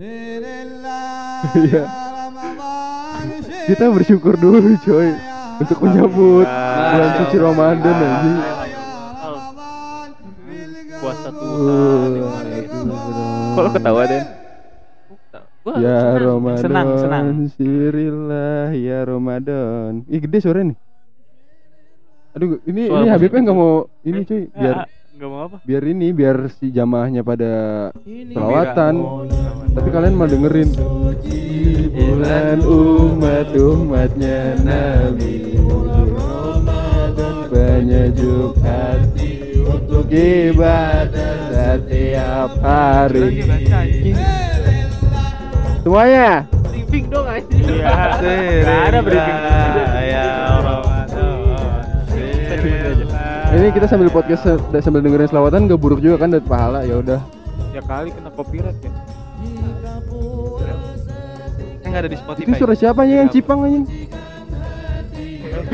Iya. Kita bersyukur dulu coy untuk menyambut bulan suci Ramadan anjing. Puasa Uh, Tuhan. lo ketawa? Gua Ya senang, Ramadan, senang, senang. Sirilah ya Ramadan. Ih gede suara nih. Aduh, ini Suara ini Habibnya nggak mau ini cuy, biar Nggak mau apa? biar ini biar si jamaahnya pada selawatan. Oh, Tapi kalian mau dengerin bulan umat umatnya Nabi penyejuk hati untuk ibadah setiap hari. Semuanya. Briefing dong anjing. Iya, ada briefing. Ya Ini kita sambil podcast se- sambil dengerin selawatan gak buruk juga kan dapat pahala ya udah. Ya kali kena copyright ya. Enggak ada di Itu Spotify. suara siapa yang cipang anjing?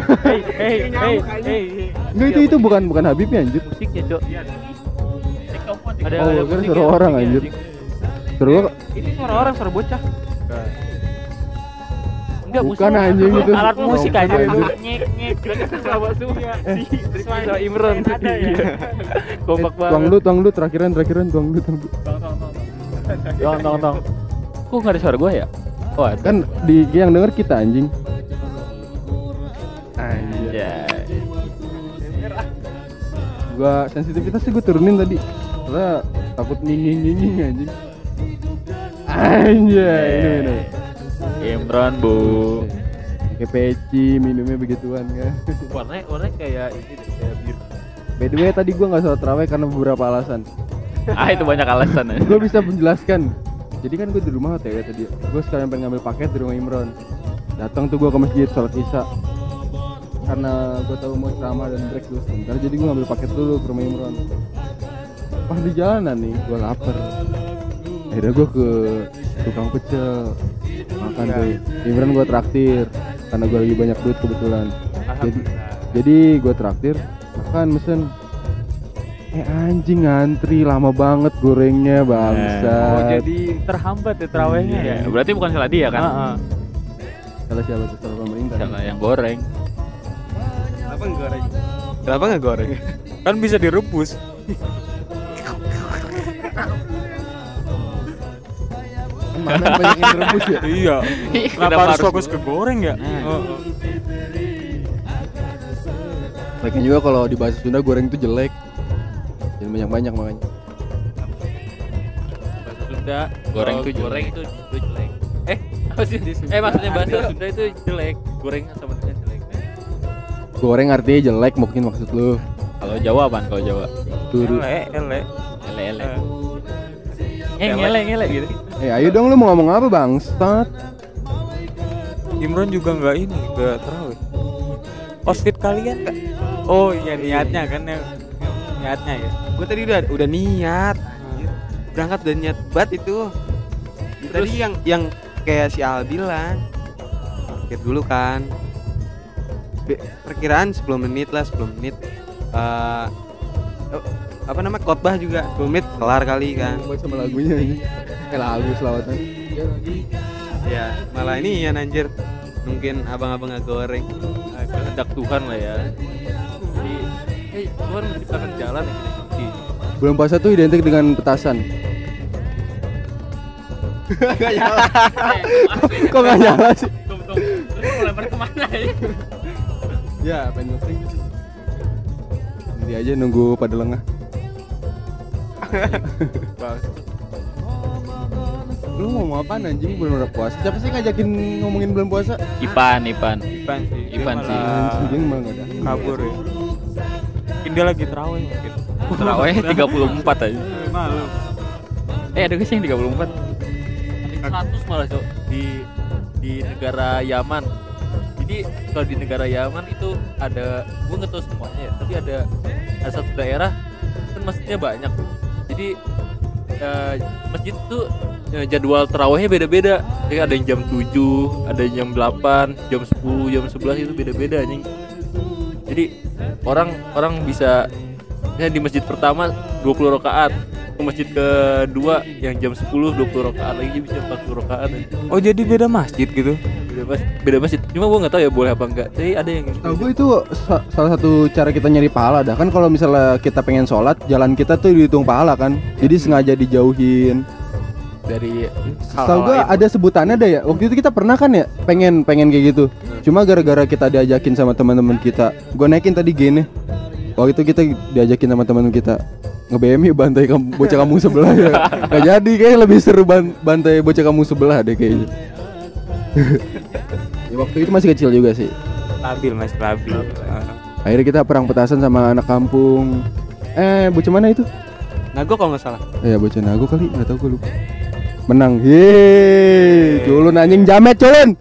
Hei, hei, hei, hei. Enggak itu itu bukan bukan Habib ya anjir. musiknya, Cok. Ada Oh, ada kan suara orang, anjir. Suara Ini suara orang, suara bocah. Enggak, Bukan, anjing, itu alat musik aja. anjir. Nyek nyek sama semua. Si suara Imron ada ya. Kompak Eh, tuang banget. lu, tuang lu, terakhiran, terakhiran, tuang lu, tuang lu. Tong tong tong. Kok enggak ada suara gua ya? Oh. Kan di yang denger kita anjing. Anjir. Ya. Gua sensitivitasnya gua turunin tadi. Karena takut nying nying anjing. Anjay, ini ini. Imron, Bu. Kayak peci, minumnya begituan kan. Warnanya warnanya kayak ini deh, kayak bir. By the way tadi gua nggak sholat terawih karena beberapa alasan. Ah, itu banyak alasan ya. Gua bisa menjelaskan. Jadi kan gue di rumah OTW tadi. Gue sekalian pengen ngambil paket di rumah Imron. Datang tuh gua ke masjid sholat isya. Karena gue tahu mau ceramah dan break dulu sebentar, jadi gue ngambil paket dulu ke rumah Imron. Pas di jalanan nih, gue lapar. Akhirnya gue ke tukang pecel makan tuh. Imron gue traktir karena gue lagi banyak duit kebetulan. Jadi, jadi gue traktir makan mesen Eh anjing ngantri lama banget gorengnya bangsa. Oh, jadi terhambat ya terawihnya ya. Berarti bukan salah dia kan? Salah siapa tuh salah pemerintah. Salah yang goreng. Kenapa nggak goreng? Kenapa nggak goreng? Kan bisa direbus. Mana banyak yang rebus ya? iya. Kenapa Kenapa harus fokus ke goreng ya? Nah. Oh, Lagian juga kalau di bahasa Sunda goreng itu jelek. Jangan banyak-banyak makanya. Bahasa Sunda goreng itu goreng itu, itu jelek. Eh, apa sih? Eh maksudnya bahasa Sunda itu jelek. Goreng sama dengan jelek. Goreng artinya jelek mungkin maksud lu. Kalau Jawa apaan kalau Jawa? Turu. ele, ele. Ele ele. Eh, ngele ngele gitu. Eh ayo dong lu mau ngomong apa bang? Start. Imron juga nggak ini, nggak terawih. Outfit kalian nggak? Oh iya niatnya kan ya. Niatnya ya. Gue tadi udah udah niat. anjir. Berangkat udah niat banget itu. Tadi yang yang kayak si Al bilang. Parkir dulu kan. Be- perkiraan 10 menit lah 10 menit. Eh oh, apa nama khotbah juga 10 menit kelar kali kan. Baik sama lagunya ini. Eh lagu selawatan. Ya malah ini ya anjir. Mungkin abang-abang nggak goreng. Kehendak Tuhan lah ya. Jadi, eh Tuhan menciptakan jalan yang kita ikuti. Bulan puasa tuh identik dengan petasan. Eh, Kok gak nyala sih? Tunggu, tunggu. Lu mau lempar ke mana ya? Ya, pengen ngeprank gitu. Nanti aja nunggu pada lengah. Lu mau ngomong apaan anjing bulan puasa? Siapa sih ngajakin ngomongin bulan puasa? Ipan, Ipan. Ipan sih. Ipan sih. Anjing malah nggak ada. kabur ya. Mungkin dia lagi terawih mungkin. Terawih 34 aja. Malu. Eh ada gak sih yang 34? Ada 100 malah cok di di negara Yaman. Jadi kalau di negara Yaman itu ada gue nggak tahu semuanya ya, tapi ada ada satu daerah kan masjidnya banyak. Jadi eh, masjid itu eh, jadwal terawihnya beda-beda. Jadi ada yang jam 7, ada yang jam 8, jam 10, jam 11 itu beda-beda anjing. Jadi orang orang bisa Ya di masjid pertama 20 rakaat. Ke masjid kedua yang jam 10 20 rakaat lagi bisa 40 rakaat. Oh jadi beda masjid gitu? Beda mas beda masjid. Cuma gua nggak tahu ya boleh apa enggak. Jadi ada yang Tahu gue itu sa- salah satu cara kita nyari pahala dah kan kalau misalnya kita pengen sholat jalan kita tuh dihitung pahala kan jadi sengaja dijauhin dari Tahu gue ada sebutannya deh ya waktu itu kita pernah kan ya pengen pengen kayak gitu cuma gara-gara kita diajakin sama teman-teman kita gue naikin tadi gini waktu itu kita diajakin sama teman kita nge BMI bantai kamu, bocah kamu sebelah ya nggak jadi kayaknya lebih seru ban- bantai bocah kamu sebelah deh kayaknya ya, waktu itu masih kecil juga sih Stabil mas stabil. Ah. Akhirnya kita perang petasan sama anak kampung. Eh, bocah mana itu? Nago kalau nggak salah. Eh, bocah Nago kali, nggak tahu gue lupa. Menang. Yeay, culun anjing jamet culun.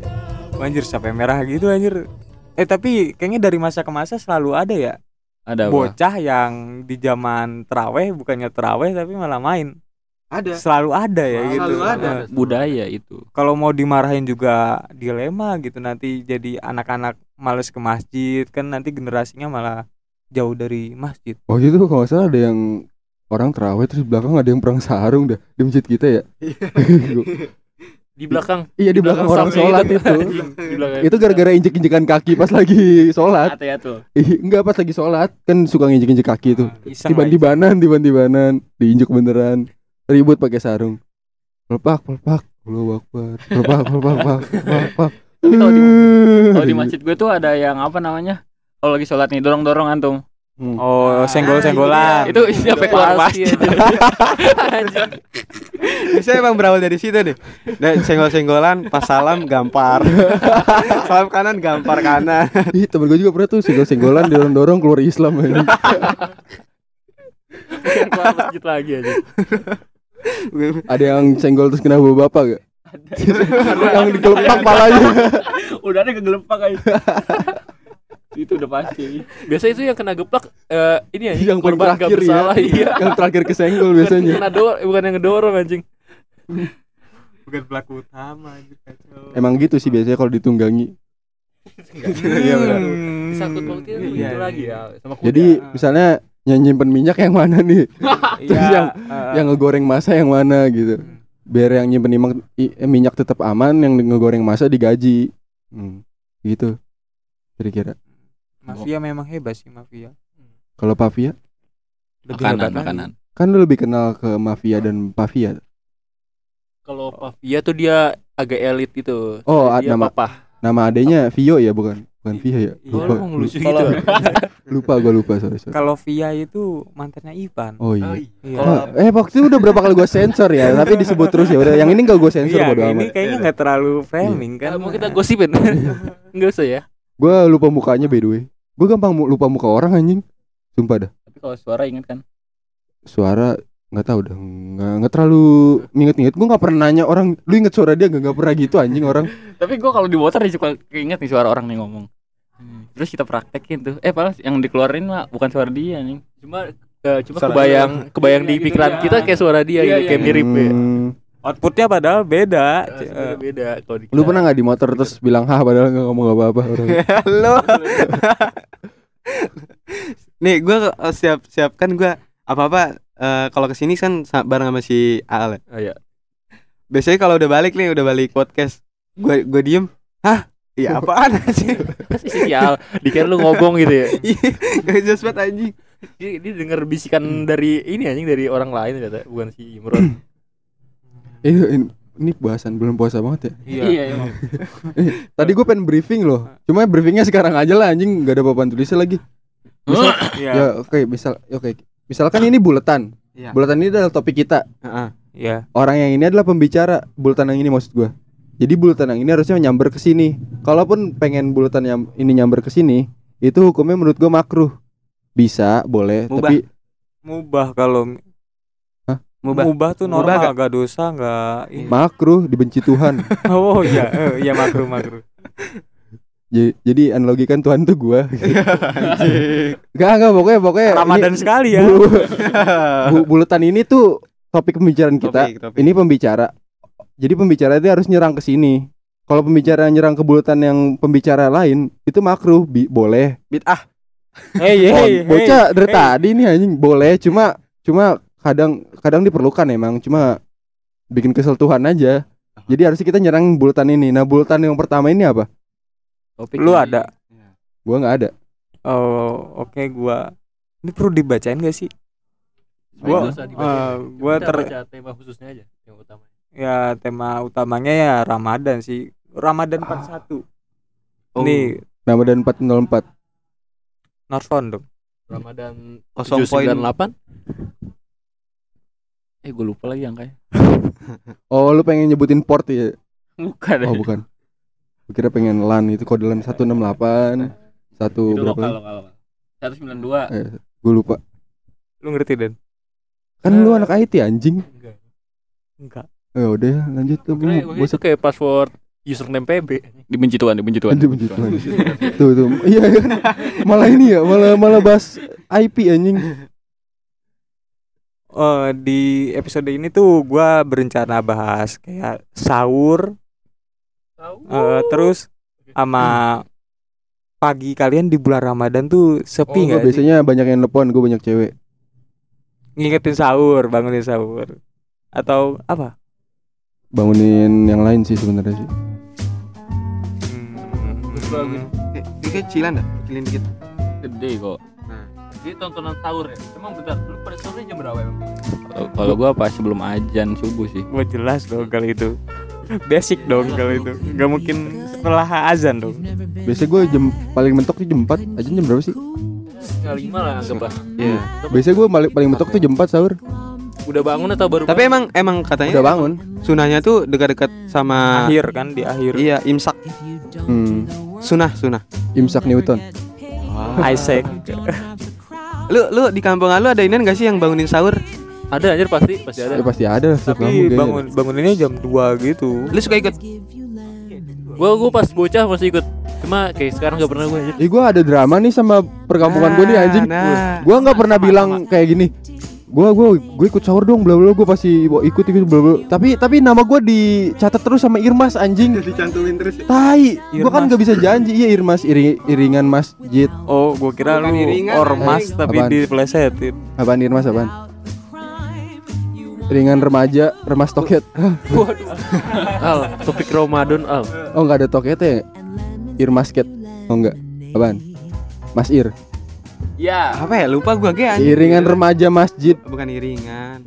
Anjir sampai merah gitu anjir. Eh tapi kayaknya dari masa ke masa selalu ada ya ada apa? bocah yang di zaman teraweh bukannya teraweh tapi malah main. Ada. Selalu ada ya Selalu gitu. ada. Eh, budaya itu. Kalau mau dimarahin juga dilema gitu nanti jadi anak-anak males ke masjid kan nanti generasinya malah jauh dari masjid. Waktu itu kalau nggak salah ada yang orang terawih terus di belakang ada yang perang sarung dah di masjid kita ya. Di belakang iya di belakang orang safnya sholat itu. itu. di belakang Itu gara-gara injek-injekan kaki pas lagi sholat. Ya tuh. Enggak pas lagi sholat kan suka nginjek-injek kaki itu. Iseng lah, Tiban-tibanan, tiban-tibanan, diinjek beneran. Ribut pakai sarung. Pelepak, pelepak. Allahu Akbar. Pelepak, pelepak, pelepak, pelepak. Tapi kalau di kalau di masjid gue tuh ada yang apa namanya? Kalau lagi sholat nih dorong-dorong antum. Hmm. Oh, senggol-senggolan. Itu siapa keluar Pasti masjid? Biasanya emang berawal dari situ deh. Dan senggol-senggolan, pas salam gampar. salam kanan gampar kanan. Ih, temen gue juga pernah tuh senggol-senggolan dorong-dorong keluar Islam ini. Bukan keluar masjid lagi aja. Ada yang senggol terus kena bawa bapak gak? yang dikelepak palanya. udah ada kegelepak aja. Itu udah pasti. Biasa itu yang kena geplak eh, ini ya yang paling terakhir ya. bersalah iya. Yang terakhir kesenggol Bukan biasanya. kena dor, bukan yang ngedorong anjing. bukan pelaku utama kacau. Emang gitu sih biasanya kalau ditunggangi. Iya benar. Disangkut pautnya Iya, begitu iya. lagi ya sama kuda. Jadi misalnya yang nyimpen minyak yang mana nih? Terus yang eh, yang ngegoreng masa yang mana gitu. Biar yang nyimpen minyak, eh, minyak tetap aman, yang ngegoreng masa digaji. Hmm, gitu. Kira-kira. Mafia memang hebat sih mafia. Kalau Pavia Lebih Makanan, hebat lagi. makanan. kan lu lebih kenal ke mafia dan Pavia. Kalau Pavia tuh dia agak elit gitu. Oh, Dia nama- papa. Nama adanya Vio ya bukan? Bukan Via ya? Iya. Oh, Lupa, lu mau ngelucu lupa, gitu. lupa gue lupa sorry, sorry. Kalau Via itu mantannya Ivan. Oh iya. Iya. Oh, eh waktu itu udah berapa kali gue sensor ya, tapi disebut terus ya. Udah, yang ini gak gue sensor Iya, bodo ini amat. kayaknya nggak terlalu framing kan. Kan mau kita gosipin. Enggak usah ya. Gue lupa mukanya by the way. Gue gampang lupa muka orang anjing. Sumpah dah. Tapi kalau suara inget kan? Suara nggak tahu dah. Nggak nggak terlalu nginget-nginget. Gue nggak pernah nanya orang. Lu inget suara dia nggak nggak pernah gitu anjing orang. Tapi gua kalau di motor nih suka keinget nih suara orang nih ngomong. Terus kita praktekin tuh. Eh padahal yang dikeluarin mah bukan suara dia nih. Cuma eh, cuma Suara kebayang kebayang Iya, di gitu, pikiran iya. kita kayak suara dia Iya, gitu, iya, kayak iya. mirip ya. Outputnya padahal beda. Eh, beda kalau di Lu pernah nggak di motor terus bilang hah padahal nggak ngomong apa-apa. Halo. Nih, gua eh, siap siapkan gua apa-apa eh, kalau ke sini kan bareng sama si Al. ya. Oh, iya. Biasanya kalau udah balik nih, udah balik podcast, gua gua diem. Hah? Iya apaan sih? Sial, dikira lu ngobong gitu ya. Gak jelas banget anjing. Dia, dia denger bisikan dari ini anjing dari orang lain ternyata, bukan si Imron. Eh, ini, ini bahasan belum puasa banget ya. Iya. emang. Tadi gue pengen briefing loh. Cuma briefingnya sekarang aja lah anjing nggak ada papan tulisnya lagi. Misal, Iya. ya oke misal oke misalkan ini buletan. Iya. Buletan ini adalah topik kita. Heeh. Iya. Orang yang ini adalah pembicara. Buletan yang ini maksud gua. Jadi buletan yang ini harusnya nyamber ke sini. Kalaupun pengen buletan yang ini nyamber ke sini, itu hukumnya menurut gua makruh. Bisa, boleh, Mubah. tapi Mubah kalau Mubah. mubah tuh Mubah normal gak? gak dosa gak ini. makruh dibenci Tuhan. Oh iya, eh, iya makruh makruh. jadi, jadi analogikan Tuhan tuh gua. Gak, gak, pokoknya pokoknya Ramadan ini- sekali ya. bu- bu- buletan ini tuh topik pembicaraan kita. Topik, topik. Ini pembicara. Jadi pembicara itu harus nyerang ke sini. Kalau pembicara nyerang ke bulatan yang pembicara lain itu makruh, bi- boleh. bid'ah. Hey, Oh, hey, bocah hey, dari hey. tadi nih anjing boleh cuma cuma kadang kadang diperlukan emang cuma bikin kesel Tuhan aja. Jadi harusnya kita nyerang bulatan ini. Nah, bulatan yang pertama ini apa? Topik Lu ini. ada? Gua nggak ada. Oh, oke gua. Ini perlu dibacain gak sih? Gua, Nggak usah dibacain. eh, gua ter, baca tema khususnya aja yang utama. ya tema utamanya ya Ramadan sih. Ramadan 41. Oh. Nih, Ramadan 404. Norton dong. Ramadan Kosong poin. 798 Eh gue lupa lagi angkanya. Oh, lu pengen nyebutin port ya? Bukan. Oh, bukan. Gua kira pengen LAN itu kode LAN 168 satu Itu berapa? lokal lokal. lokal. 192. Eh, gue lupa. Lu ngerti Dan? Kan lu anak IT anjing. enggak. Enggak. Eh, udah lanjut tuh. Waktu itu kayak password username PB. Dibenci Tuhan, dibenci Tuhan. Aduh, benci Tuhan. tuh tuh. Iya kan. Malah ini ya, malah malah bahas IP anjing. Eh, di episode ini tuh gua berencana bahas kayak sahur eh, terus sama pagi kalian di bulan Ramadan tuh sepi Oh, nggak sih? biasanya banyak yang telepon, gue banyak cewek. Ngingetin sahur, bangunin sahur. Atau apa? Bangunin yang lain sih sebenarnya sih. Hmm. Ini kecilan dah, kecilin dikit. Gede kok. Jadi tontonan sahur ya. Emang bentar, lu pada sahurnya jam berapa emang? Kalau- Kalau gua pas sebelum ajan subuh sih. Wah jelas dong kali itu. Basic dong kalau itu. Gak mungkin setelah azan dong. Biasanya gue jam paling mentok tuh jam 4 Aja jam berapa sih? Setengah lima lah anggap lah. Iya. Biasanya gue paling, paling mentok tuh jam 4 sahur Udah bangun atau baru Tapi emang emang katanya Udah bangun sunahnya tuh dekat-dekat sama Akhir kan di akhir. Iya, imsak. hmm, Sunah, sunah. Imsak Newton Isaac. Lu lu di kampungan lu ada ini enggak sih yang bangunin sahur? Ada anjir pasti, pasti ada. Ya pasti ada kampung Tapi kayaknya. bangun banguninnya jam 2 gitu. Lu suka ikut? Gua gua pas bocah masih ikut. Cuma kayak sekarang gak pernah gue anjir. Ih gue ada drama nih sama perkampungan gue nih anjing Nah. Gue nggak pernah bilang kayak gini Gue gue gue ikut sahur dong bla bla gue pasti ikut ikut bla bla. Tapi tapi nama gue dicatat terus sama Irmas anjing. Dicantumin terus. Tai Gue kan nggak bisa janji. Iya Irmas iri, iringan masjid Oh, gua kira Bukan lu iringan, ormas anjing. tapi Apaan? diplesetin. Apaan Irmas apaan? Iringan remaja Remas toket. Al, topik Ramadan Al. Oh nggak ada toketnya ya? Irmasket Oh enggak Apaan? Mas Ir Ya. Apa ya? Lupa gua ge anjing. Iringan remaja masjid Bukan iringan.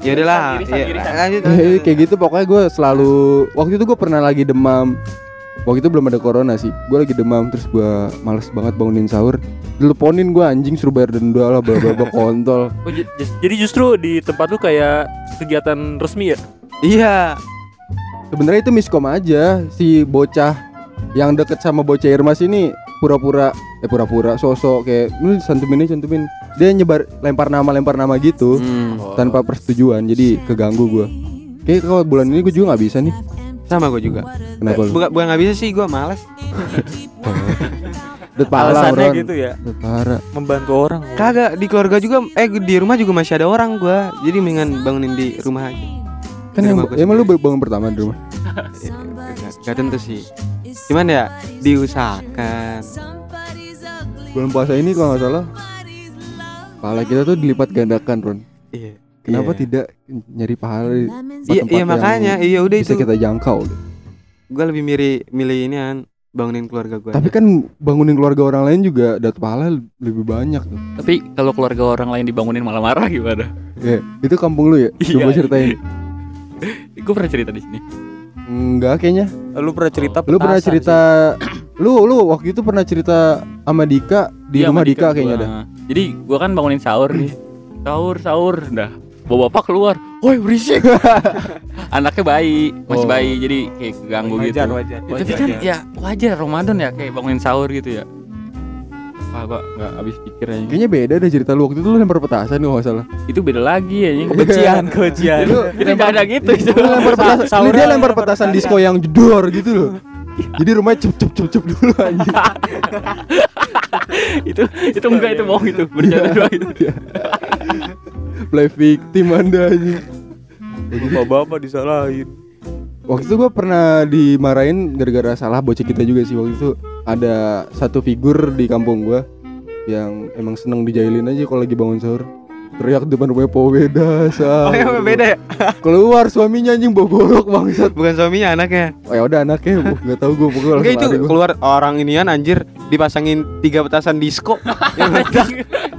Ya udahlah. Ya, lanjut, Eh, lanjut. kayak gitu pokoknya gue selalu waktu itu gue pernah lagi demam waktu itu belum ada corona sih gue lagi demam terus gue males banget bangunin sahur teleponin gue anjing suruh bayar denda lah bla bla bla kontol Oh, jadi justru di tempat lu kayak kegiatan resmi ya? Iya. sebenarnya itu miskom aja si bocah yang deket sama bocah Irmas ini pura-pura eh pura-pura sosok kayak lu santumin aja santumin dia nyebar lempar nama lempar nama gitu Hmm. tanpa persetujuan jadi keganggu gue kayak kalau bulan ini gue juga nggak bisa nih Sama gua juga. kenapa lu Bukan bukan nggak bisa sih, gua males. Udah parah Alasannya Ron. gitu ya, Udah parah membantu orang. Kagak di keluarga juga eh di rumah juga masih ada orang gua. Jadi mendingan bangunin di rumah aja. Kan yang, emang lu bangun pertama di rumah? Gak, gak tentu sih. Cuman ya diusahakan. Bulan puasa ini kalau nggak salah Pahala kita tuh dilipat gandakan Ron Iya. Kenapa Iya. tidak nyari pahala di Iya, tempat iya makanya iya udah bisa itu. kita jangkau deh. Gua lebih milih milih ini kan bangunin keluarga gua. Tapi kan bangunin keluarga orang lain juga dapat pahala lebih banyak tuh Tapi kalau keluarga orang lain dibangunin malah marah gimana? Iya, Itu kampung lu ya? Coba Iya. ceritain Gue pernah cerita di sini. Enggak kayaknya Lu pernah cerita Lu pernah cerita Lu lu waktu itu pernah cerita sama Dika Di Iya, rumah Dika, gua. kayaknya ada Jadi gua kan bangunin sahur nih. Sahur, sahur, dah. Bawa bapak keluar. Woi berisik. Anaknya bayi, masih Oh. bayi, jadi kayak keganggu Wajar, gitu. wajar. Ya, tapi kan ya wajar Ramadan ya kayak bangunin sahur gitu ya. Wah, gua nggak habis pikir aja. Kayaknya beda deh cerita lu Waktu itu lu lempar petasan kalau nggak salah Itu beda lagi ya. kebencian, kebencian. Lu Itu nggak ada gitu. itu. Lu lempar petasan, dia lempar petasan disco yang jedor gitu loh. Jadi rumahnya cep cep cep cep dulu anjing. itu itu enggak itu bohong itu bercanda doang itu. Play victim anda anjing. Bapak-bapak disalahin. Waktu itu gue pernah dimarahin gara-gara salah bocah kita juga sih waktu itu ada satu figur di kampung gue yang emang seneng dijailin aja kalau lagi bangun sahur teriak depan rumahnya po beda Oh sahur ya beda ya? keluar suaminya anjing bawa golok bangsat Bukan suaminya anaknya. oh ya udah anaknya bu nggak tahu gue pokoknya Enggak itu gua. keluar orang inian anjir dipasangin tiga petasan disco. yang meledak.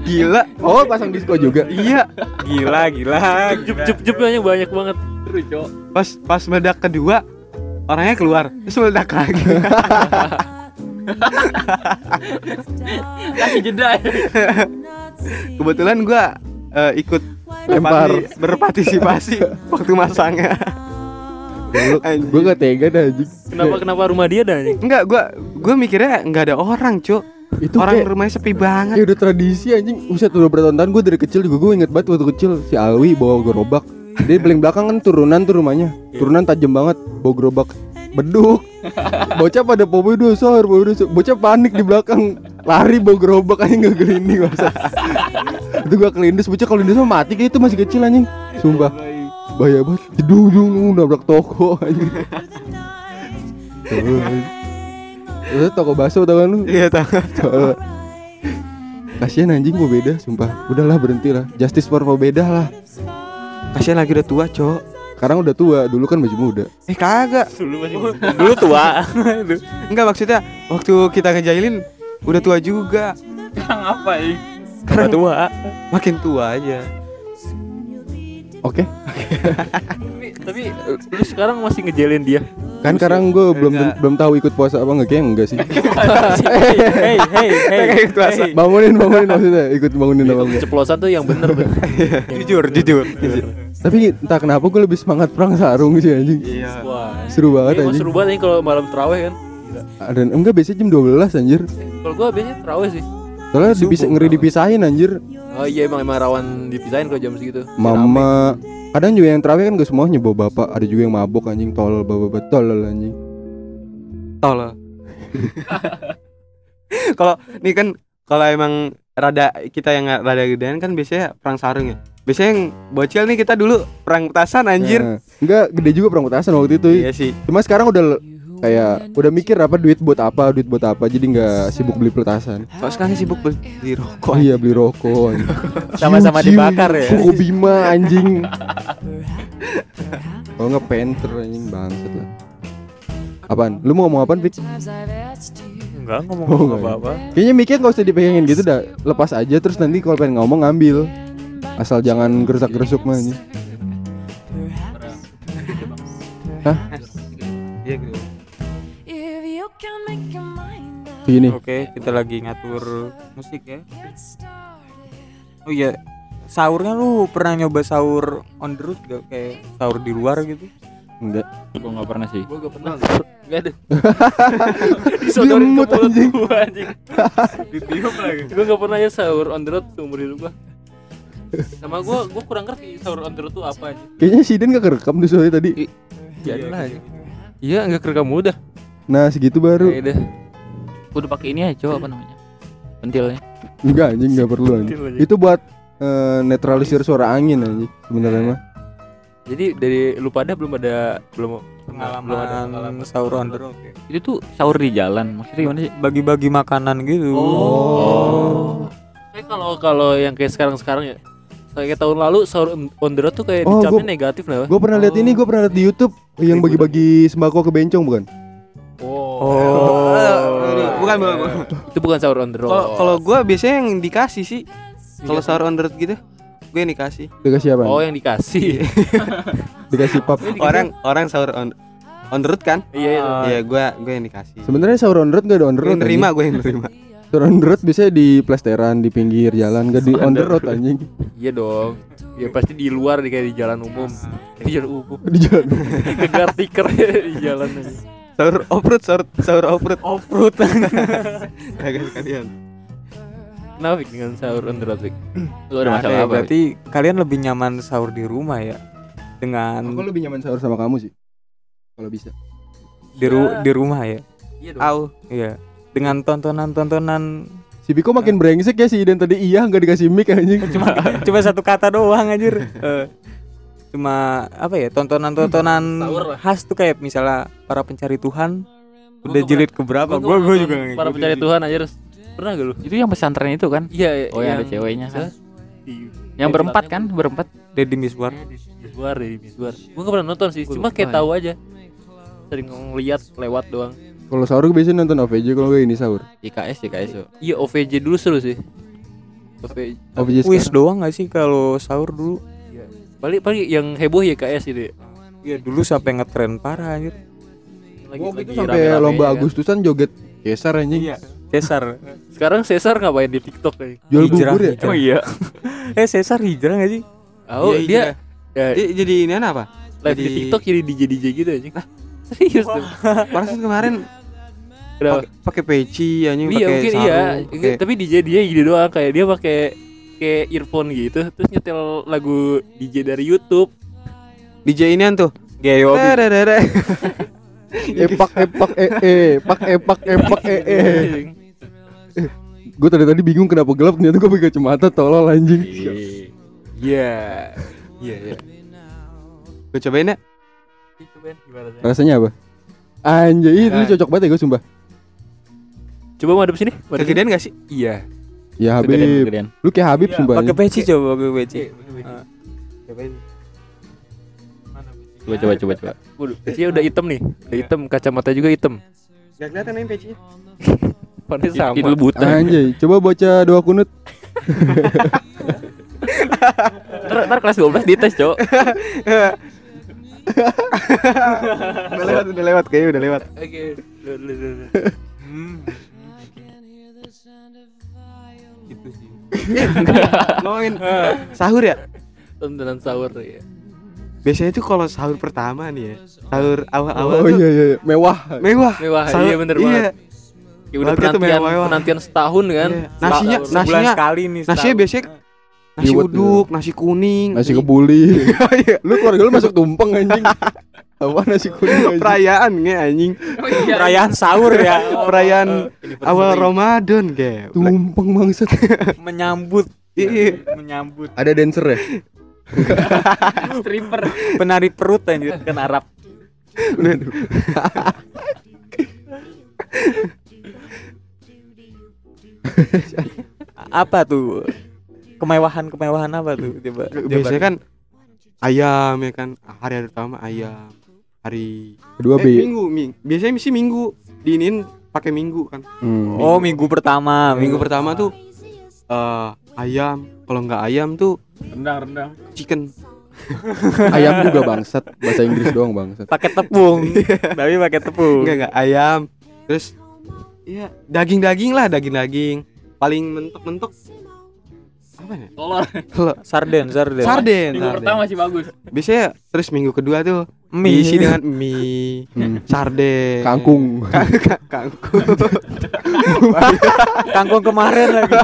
Gila. oh pasang disco juga Iya. Gila, gila. Jup jup jupnya banyak banget. Seru, Cok. Pas pas meledak kedua orangnya keluar terus meledak lagi. Kasih jeda. Kebetulan gua eh, ikut Lempar. berparti- berpartisipasi waktu masangnya. Anjing. gue gak tega dah anjing Kenapa kenapa rumah dia dah nih? Enggak, gua gua mikirnya nggak ada orang, Cuk. itu Orang kayak rumahnya sepi banget. Ya udah tradisi anjing Buset udah bertahun-tahun gue dari kecil juga gue inget banget waktu kecil Si Alwi bawa gerobak Dia paling belakang kan turunan tuh rumahnya Turunan tajam banget Bawa gerobak Beduk. Bocah pada poboy dosor poboy dosor Bocah panik di belakang. Lari bawa gerobak aja gak gelinding masa Itu gue kelindes. Bocah kalau lindes mah mati kayak itu masih kecil anjing. Sumpah. Bahaya banget. Jedung jedung nabrak toko anjing. Terus toko bakso tau kan lu? Iya. Soalnya. Kasian anjing mau beda sumpah. Udahlah berhenti lah Justice for beda lah. Kasihan lagi udah tua, Cuk. Sekarang udah tua Dulu kan masih muda Eh kagak. Dulu masih Dulu tua. Enggak maksudnya waktu kita ngejailin udah tua juga. apa ya? Karena tua. Makin tua aja. Oke tapi, tapi eh, lu sekarang masih ngejelin dia. Kan sekarang gue belum Enggak. belum tahu ikut puasa apa enggak Kayaknya enggak sih hey, hey, hey, hey, puasa. Bangunin bangunin maksudnya Ikut bangunin apa enggak Ceplosan tuh yang bener tuh. jujur, jujur. Tapi entah kenapa gue lebih semangat perang sarung sih anjing Iya. Wah. Seru banget Iya, anjing seru banget nih kalau malam terawih kan. Gila. Dan enggak biasanya jam 12 anjir Kalau gua biasanya terawih sih. Soalnya dipisah, ngeri dipisahin anjir Oh iya emang emang rawan dipisahin kalau jam segitu. Mama Kadang juga yang terawih kan gak semuanya bawa bapak Ada juga yang mabok anjing Tolol bawa bapak tolol anjing Tolol. Kalau nih kan kalau emang rada kita yang rada gedean kan biasanya perang sarung ya. Biasanya yang bocil nih kita dulu perang petasan anjir. Nah, Enggak gede juga perang petasan waktu itu Iya sih. Cuma sekarang udah kayak udah mikir apa duit buat apa, duit buat apa. Jadi nggak sibuk beli petasan. Kalau sekarang sibuk beli rokok. Iya beli rokok. Sama-sama dibakar ya. Koko Bima anjing. Kalau nggak penter anjing bangsat lah. Apaan? Lu mau ngomong apaan, Fik? Enggak ngomong Oh, enggak ya. apa-apa. Kayaknya mikir nggak usah dipegangin gitu dah. Lepas aja terus nanti kalau pengen ngomong ngambil. Asal jangan gerusak-gerusuk mah anjing. Iya gitu. Gini. Oke, kita lagi ngatur musik ya. Oh iya, sahurnya lu pernah nyoba sahur on the road gak kayak sahur di luar gitu? Enggak. Gue nggak pernah sih. Gua gak pernah. Gak ada. Disodorin ke mulut anjing. gua anjing. Ditiup lagi. Gua gak pernah ya sahur on the road seumur hidup gua. Sama gua gua kurang ngerti sahur on the road tuh apa aja. Kayaknya si Den gak kerekam tuh soalnya tadi. Ya lah. Iya enggak kerekam udah. Nah segitu baru. Ya udah. Udah pakai ini aja coba apa namanya? Pentilnya. Enggak anjing enggak perlu anjing. Itu buat eh, netralisir suara angin anjing sebenarnya mah. Jadi dari lu pada belum ada belum belum ada Pengalaman sahur on the road ya. Itu tuh sahur di jalan. Maksudnya gimana sih? Bagi-bagi makanan gitu. Oh. Kayak kalau kalau yang kayak sekarang-sekarang ya. Kayak tahun lalu sahur on- the road tuh kayak Oh, dicapnya gua- negatif lah. Gue pernah lihat ini, gue pernah lihat di YouTube yang bagi-bagi sembako ke bencong bukan? Oh. Bukan, bukan, bukan. Itu bukan sahur on the road. Kalau kalau gua biasanya yang dikasih sih. Kalau sahur on the road gitu, gue yang dikasih. Dikasih apa? Oh, yang dikasih. Dikasih pap. Orang orang sahur on on the road kan? Iya, iya. Iya, gua gue yang dikasih. Sebenarnya sahur on the road gak ada on the Gue road. yang nerima, anjing. gue yang nerima. The road biasanya di plesteran, di pinggir jalan, gak di on the road anjing. Iya dong. Ya pasti di luar di kayak di jalan umum. Di jalan umum. Di jalan. Kegar tiker di jalan aja. Sahur off-road, sahur sahur off-road. Off-road. Kagak sekalian. Kenapa dengan sahur on the road? Lu ada Nah, masalah ya, apa? berarti kalian lebih nyaman sahur di rumah ya? Dengan Aku lebih nyaman sahur sama kamu sih. Kalau bisa. di, ru- di rumah ya? Iya dong. Au. Iya. Dengan tontonan-tontonan Si Biko makin brengsek ya si Iden tadi iya nggak dikasih mic anjing. cuma cuma satu kata doang anjir. Eh, cuma apa ya tontonan-tontonan lah. khas tuh kayak misalnya para pencari Tuhan Gua udah nggak jilid ke berapa? Gua Gua juga para ngikutin pencari. Tuhan aja Pernah gak lu? Itu yang pesantren itu kan? Iya, Oh yang ada ceweknya kan? di- Yang berempat kan? Berempat. Deddy Miswar Miswar dari Miswar. Gue gak pernah nonton sih, cuma kayak ya. tahu aja. Sering ngeliat lewat doang. Kalau sahur gue biasanya nonton OVJ kalau gue ini sahur. IKS IKS. Iya OVJ dulu seru sih. OVJ. OVJ Wis sekarang. doang gak sih kalau sahur dulu Iya. Paling paling yang heboh ya KS itu. ya. Iya dulu sampai ngetren parah anjir Lagi, lagi itu sampai lomba ya kan. Agustusan joget Kesar anjing. Cesar Sekarang Cesar ngapain di TikTok kayaknya? Jual Hijrah, bubur ya? hijrah. Oh iya. Eh Cesar hijrah gak sih? Oh, Iya, dia ya, Dia jadi ini apa? live di jadi- TikTok jadi DJ DJ gitu aja. Serius tuh. Perasaan kemarin? Pakai- pakai peci anjing Iya pakai mungkin sarung, iya. Tapi DJ dia gini doang kayak dia pakai kayak earphone gitu terus nyetel lagu DJ dari YouTube. DJ inian tuh. Dadadada. Epak epak e e, pak epak epak e e. Gue tadi tadi bingung kenapa gelap ternyata gue pakai kacamata tolol anjing. Iya. Iya, iya. Gue cobain ya. Cobain gimana sih? Rasanya apa? Anjay, itu Nah. cocok banget ya gue sumpah. Coba madep sini. madep sini. Kegedean gak sih? Iya. Ya Habib, kegedean. lu kayak Habib sumpah. Pakai peci coba pakai peci Cobain. Coba coba coba coba. Waduh, pecinya udah hitam nih. Udah hitam, kacamata juga hitam. Gak kelihatan ini pecinya. Warnanya sama. Itu buta. Anjay, coba baca doa kunut. Ntar, ntar kelas 12 dites, Cok. Udah lewat, udah lewat kayaknya udah lewat. Oke. Duh, Ngomongin sahur ya. Tontonan sahur ya. Biasanya tuh kalau sahur pertama nih ya. Sahur awal-awal Oh tuh iya iya, iya. mewah. mewah. Mewah, Sahur- iya bener iya. banget. Ya udah penantian, mewah-mewah. penantian setahun kan. Iya. Nasinya- Sebulan Nasinya- sekali nih Nasinya setahun. biasanya nasi Liwet uduk, nasi kuning, Nasi kebuli. Oh iya. lu keluarga lu masuk tumpeng anjing. Apa nasi kuning? Perayaan nge anjing. Oh, iya. Perayaan sahur ya Perayaan awal Ramadan kayak. Tumpeng bangsat. Menyambut Iya. Menyambut Ada dancer ya? Stripper Penari perut anjir Kan Arab. Apa tuh Kemewahan-kemewahan apa tuh Coba Biasanya kan ayam ya kan. Hari hari pertama ayam. Hari Kedua eh, B. minggu, ming. Biasanya sih minggu. Diinin pakai minggu kan. Hmm. Oh minggu pertama Minggu pertama tuh eh ayam. Kalau nggak ayam tuh Rendang rendang chicken. Ayam juga bangsat. Bahasa Inggris doang bangsat. Pakai tepung Tapi pakai tepung Enggak enggak ayam. Terus Iya, daging-daging lah, daging-daging. Paling mentok-mentok apa ya? Tolol. Sarden Sarden Sarden. Minggu sarden. pertama masih bagus. Biasanya terus minggu kedua tuh Mie diisi dengan mie, Hmm. sarden, Kangkung. Ka- ka- kangkung. Kangkung kemarin lagi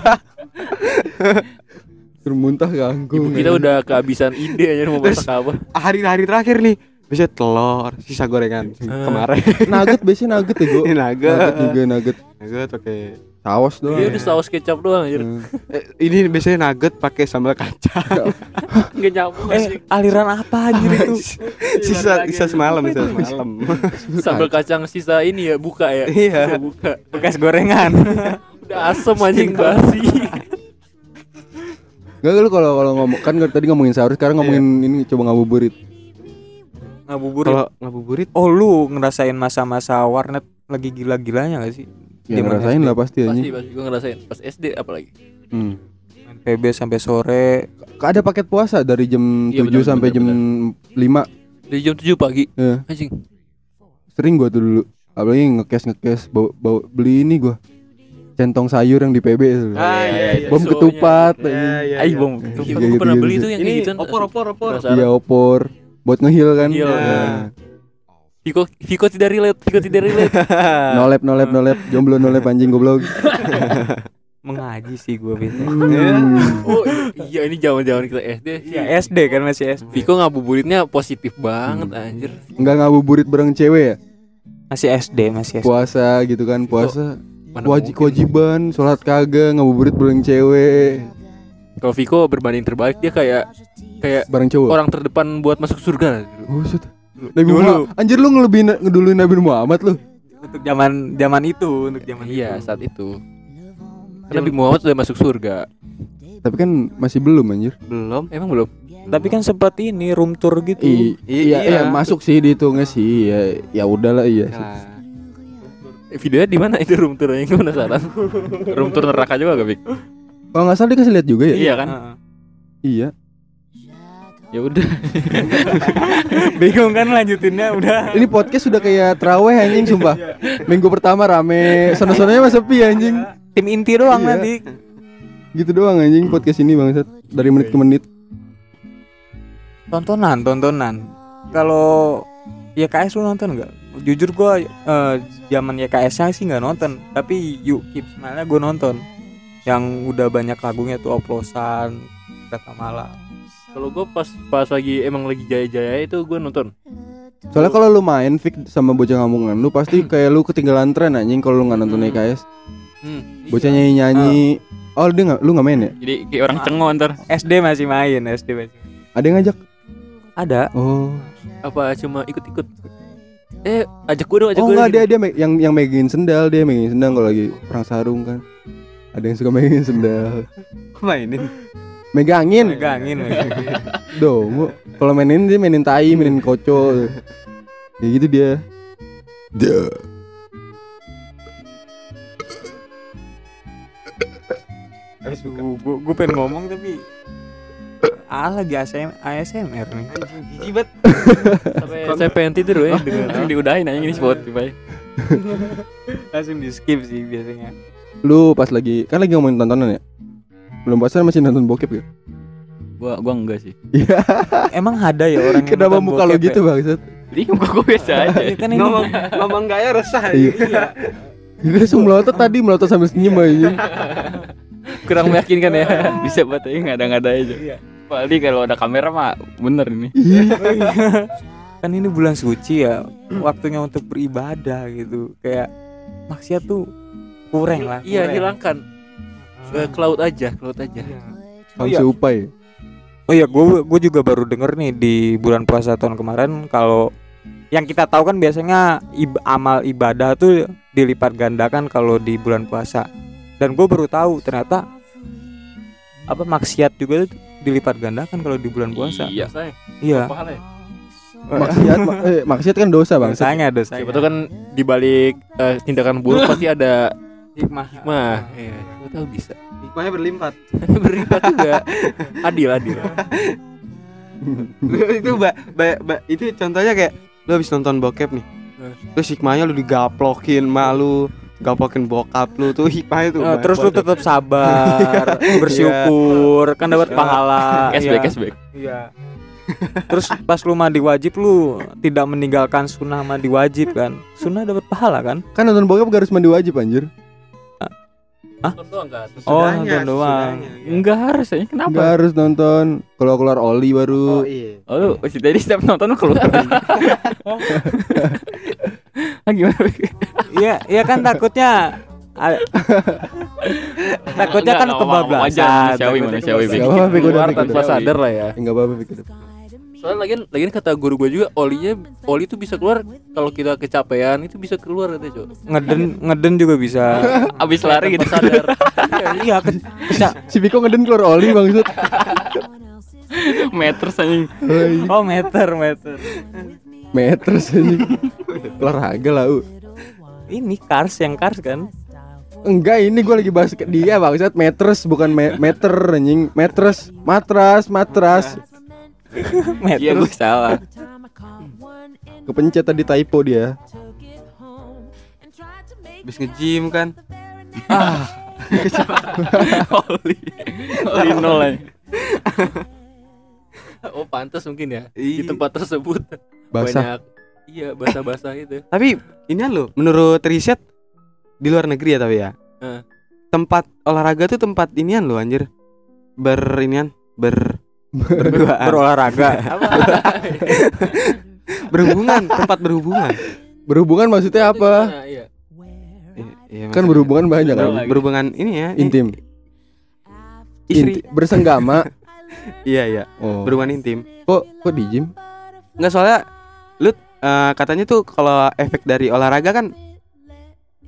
Termuntah kangkung. Ibu kita udah kehabisan ide aja mau masak apa. Hari-hari terakhir nih, biasanya telur, sisa gorengan kemarin. nugget biasanya nugget ya gua. Ini Nugget nugget. juga nugget. Nugget oke. Saus doang. Dia udah saus kecap doang aja. Hmm. Eh, ini biasanya nugget pakai sambal kacang. Enggak nyambung Eh aliran apa anjir itu sisa sisa semalam, sisa semalam. Sambal kacang sisa ini ya buka ya. Iya. Sisa buka. Bekas gorengan Udah asem anjing basi. Enggak lu kalau kalau ngomong kan tadi ngomongin sahur sekarang ngomongin ini coba ngabuburit. Ngabuburit Kalau ngabuburit Oh lu ngerasain masa-masa warnet lagi gila-gilanya gak sih? Ya Zaman ngerasain SD. lah pasti Pasti anjing. pasti gue ngerasain pas SD apalagi. Hmm. PB sampai sore Ada paket puasa dari jam Iya, 7 benar, sampai benar, jam 5 Dari jam 7 pagi. Iya. Anjing. Sering gua tuh dulu. Apalagi ngekes ngekes bawa, bawa beli ini gua. Centong sayur yang di PB. Ah, iya, iya. Bom Soalnya. ketupat. Iya, iya, Aih, iya. bom. Gue Iya, pernah gitu, beli gitu. tuh yang Ini gitu. opor opor opor. Iya opor. Buat ngehil kan. Ngehil, Nah. Viko Viko tidak relate, Viko tidak relate. Nolep nolep nolep jomblo nolep anjing goblok. Mengaji sih gue biasanya Hmm. oh iya ini zaman-zaman kita SD. Ya SD kan masih SD Viko ngabuburitnya positif banget anjir. Enggak ngabuburit bareng cewek ya? Masih SD masih SD Puasa gitu kan, puasa. Mana Wajib kewajiban, sholat kagak, ngabuburit bareng cewek, Kalau Viko berbanding terbalik dia kayak kayak bareng cowok. orang terdepan buat masuk surga. Buset. Nabi Dulu. Muhammad. Anjir lu ngelebihin ngeduluin Nabi Muhammad lu. Untuk zaman zaman itu Untuk zaman Iya itu saat itu. Karena Nabi Muhammad sudah masuk surga. Tapi kan masih belum anjir. Belum. Emang belum? Tapi kan sempat ini room tour gitu. I- iya, iya, masuk sih dihitungnya sih. Ya, ya udahlah iya sih. Nah, Eh, videonya di mana itu room tour yang gue penasaran. room tour neraka juga gak, Bik? Kalau nggak salah dikasih lihat juga ya. Iya kan? Heeh. Iya. Ya udah. Bingung kan lanjutinnya udah. Ini podcast sudah kayak traweh anjing sumpah. Minggu pertama rame, sono-sononya mah sepi anjing. Tim inti doang Iya. nanti. Gitu doang anjing podcast ini bangsat. Dari menit ke menit. Tontonan, tontonan. Kalau YKS lu nonton nggak? Jujur gua eh, zaman YKS-nya sih nggak nonton, tapi You Keep Smile-nya gua nonton. Yang udah banyak lagunya tuh oplosan, kata malam. Kalau gue pas pas lagi emang lagi jaya-jaya itu gue nonton. Soalnya kalau lu main Fik sama bocah ngamungan lu pasti kayak lu ketinggalan tren anjing kalau lu nggak nonton EKS. Hmm. Bocah nyanyi nyanyi. Oh dia nggak, lu nggak main ya? Jadi kayak orang cengo ntar. SD masih main, SD masih. Ada yang ngajak? Ada. Oh. Apa cuma ikut-ikut? Eh, ajak gue dong, ajak Oh gue. enggak dia dia me- yang yang megangin sendal dia megangin sendal kalau lagi perang sarung kan. Ada yang suka megangin sendal. mainin. Megangin. Megangin, megangin. Domo. Kalau mainin dia mainin tai, mainin koco. Ya gitu dia. Aduh, gua, gua pengen ngomong tapi ah lagi ASM, ASMR nih. Jijik banget. Saya pengen tidur ya Langsung diudahin aja ini Spotify. Langsung di skip sih biasanya. Lu pas lagi kan lagi ngomongin tontonan ya? Belum puasa masih nonton bokep ya? Gua gua enggak sih. Emang ada ya orang yang Kenapa nonton muka bokep gitu ya? bangsat? Jadi muka gua biasa aja. Ya kan ini Ngomong ngomong gak ya resah. Iya. Dia langsung melotot tadi melotot sambil senyum aja. kurang meyakinkan ya. Bisa buat aja ngada-ngada aja. Paling kalau ada kamera mah bener ini. kan ini bulan suci ya, waktunya untuk beribadah gitu. Kayak maksiat tuh kurang lah. Iya, hilangkan. Ke ke laut aja, ke laut aja. Oh Kamu iya. seupai. Oh iya, gue gue juga baru denger nih di bulan puasa tahun kemarin kalau yang kita tahu kan biasanya ib- amal ibadah tuh dilipat gandakan kalau di bulan puasa. Dan gue baru tahu ternyata apa maksiat juga tuh dilipat gandakan kalau di bulan puasa. Iya. Saya, Iya. pahala ya. Maksiat ma- eh, maksiat kan dosa bangsa. Dosanya, dosanya. Siapa tuh kan di balik eh, tindakan buruk pasti ada hikmah. hikmah. Iya, tahu bisa. Hikmahnya berlimpah. Berlipat juga. Adil, adil. itu ba, ba- ba- itu contohnya kayak lu habis nonton bokep nih. Eh. Terus hikmahnya lu digaplokin malu, gaplokin bokap lu tuh hikmahnya tuh. Banyak terus lu tetap sabar, bersyukur, kan dapat pahala. Cashback, Iya. cashback. Iya. Terus pas lu mandi wajib lu tidak meninggalkan sunnah mandi wajib kan? Sunnah dapat pahala kan? Kan nonton bokep gak harus mandi wajib anjir. Nonton doang kan. Oh, nonton doang. sesudahnya. Enggak harus. Gak Kenapa? harus nonton. Kalau keluar oli baru. Oh iya. Oh, lu si tadi setiap nonton lu keluar. ah, gimana? Iya, iya kan takutnya takutnya kan Enggak, enggak, kebablasan. manusiawi, manusiawi, Keluar tanpa sadar lah ya. Enggak apa-apa pikir. Soalnya lagian lagian kata guru gue juga olinya oli itu bisa keluar kalau kita kecapean itu bisa keluar katanya, Cok. Ngeden ngeden juga bisa. Abis lari gitu. Sadar. iya, ke, keca- Si Biko ngeden keluar oli bangsat. Meters anjing. Oh, meter, meter. Meters anjing. Olahraga lah. U. Ini cars yang cars kan? Enggak ini gue lagi bahas ke dia bangsat meters bukan me- meter anjing meters matras matras Iya, gue meter. salah. kepencet tadi typo dia Habis nge-gym kan. Oli. Oli nol aja. Oh, pantas mungkin ya. Di tempat tersebut basah banyak iya basah-basah itu. Tapi ini lo menurut riset di luar negeri ya tapi ya. Eh. Tempat olahraga tuh tempat inian lo anjir. Ber inian ber berduaan. Berolahraga. berhubungan, tempat berhubungan. berhubungan maksudnya apa Nah, iya. I- iya, kan berhubungan banyak kan berhubungan ini ya. intim Istri. Inti- bersenggama Iya iya, oh berhubungan intim. kok kok di gym Enggak soalnya lu eh, katanya tuh kalau efek dari olahraga kan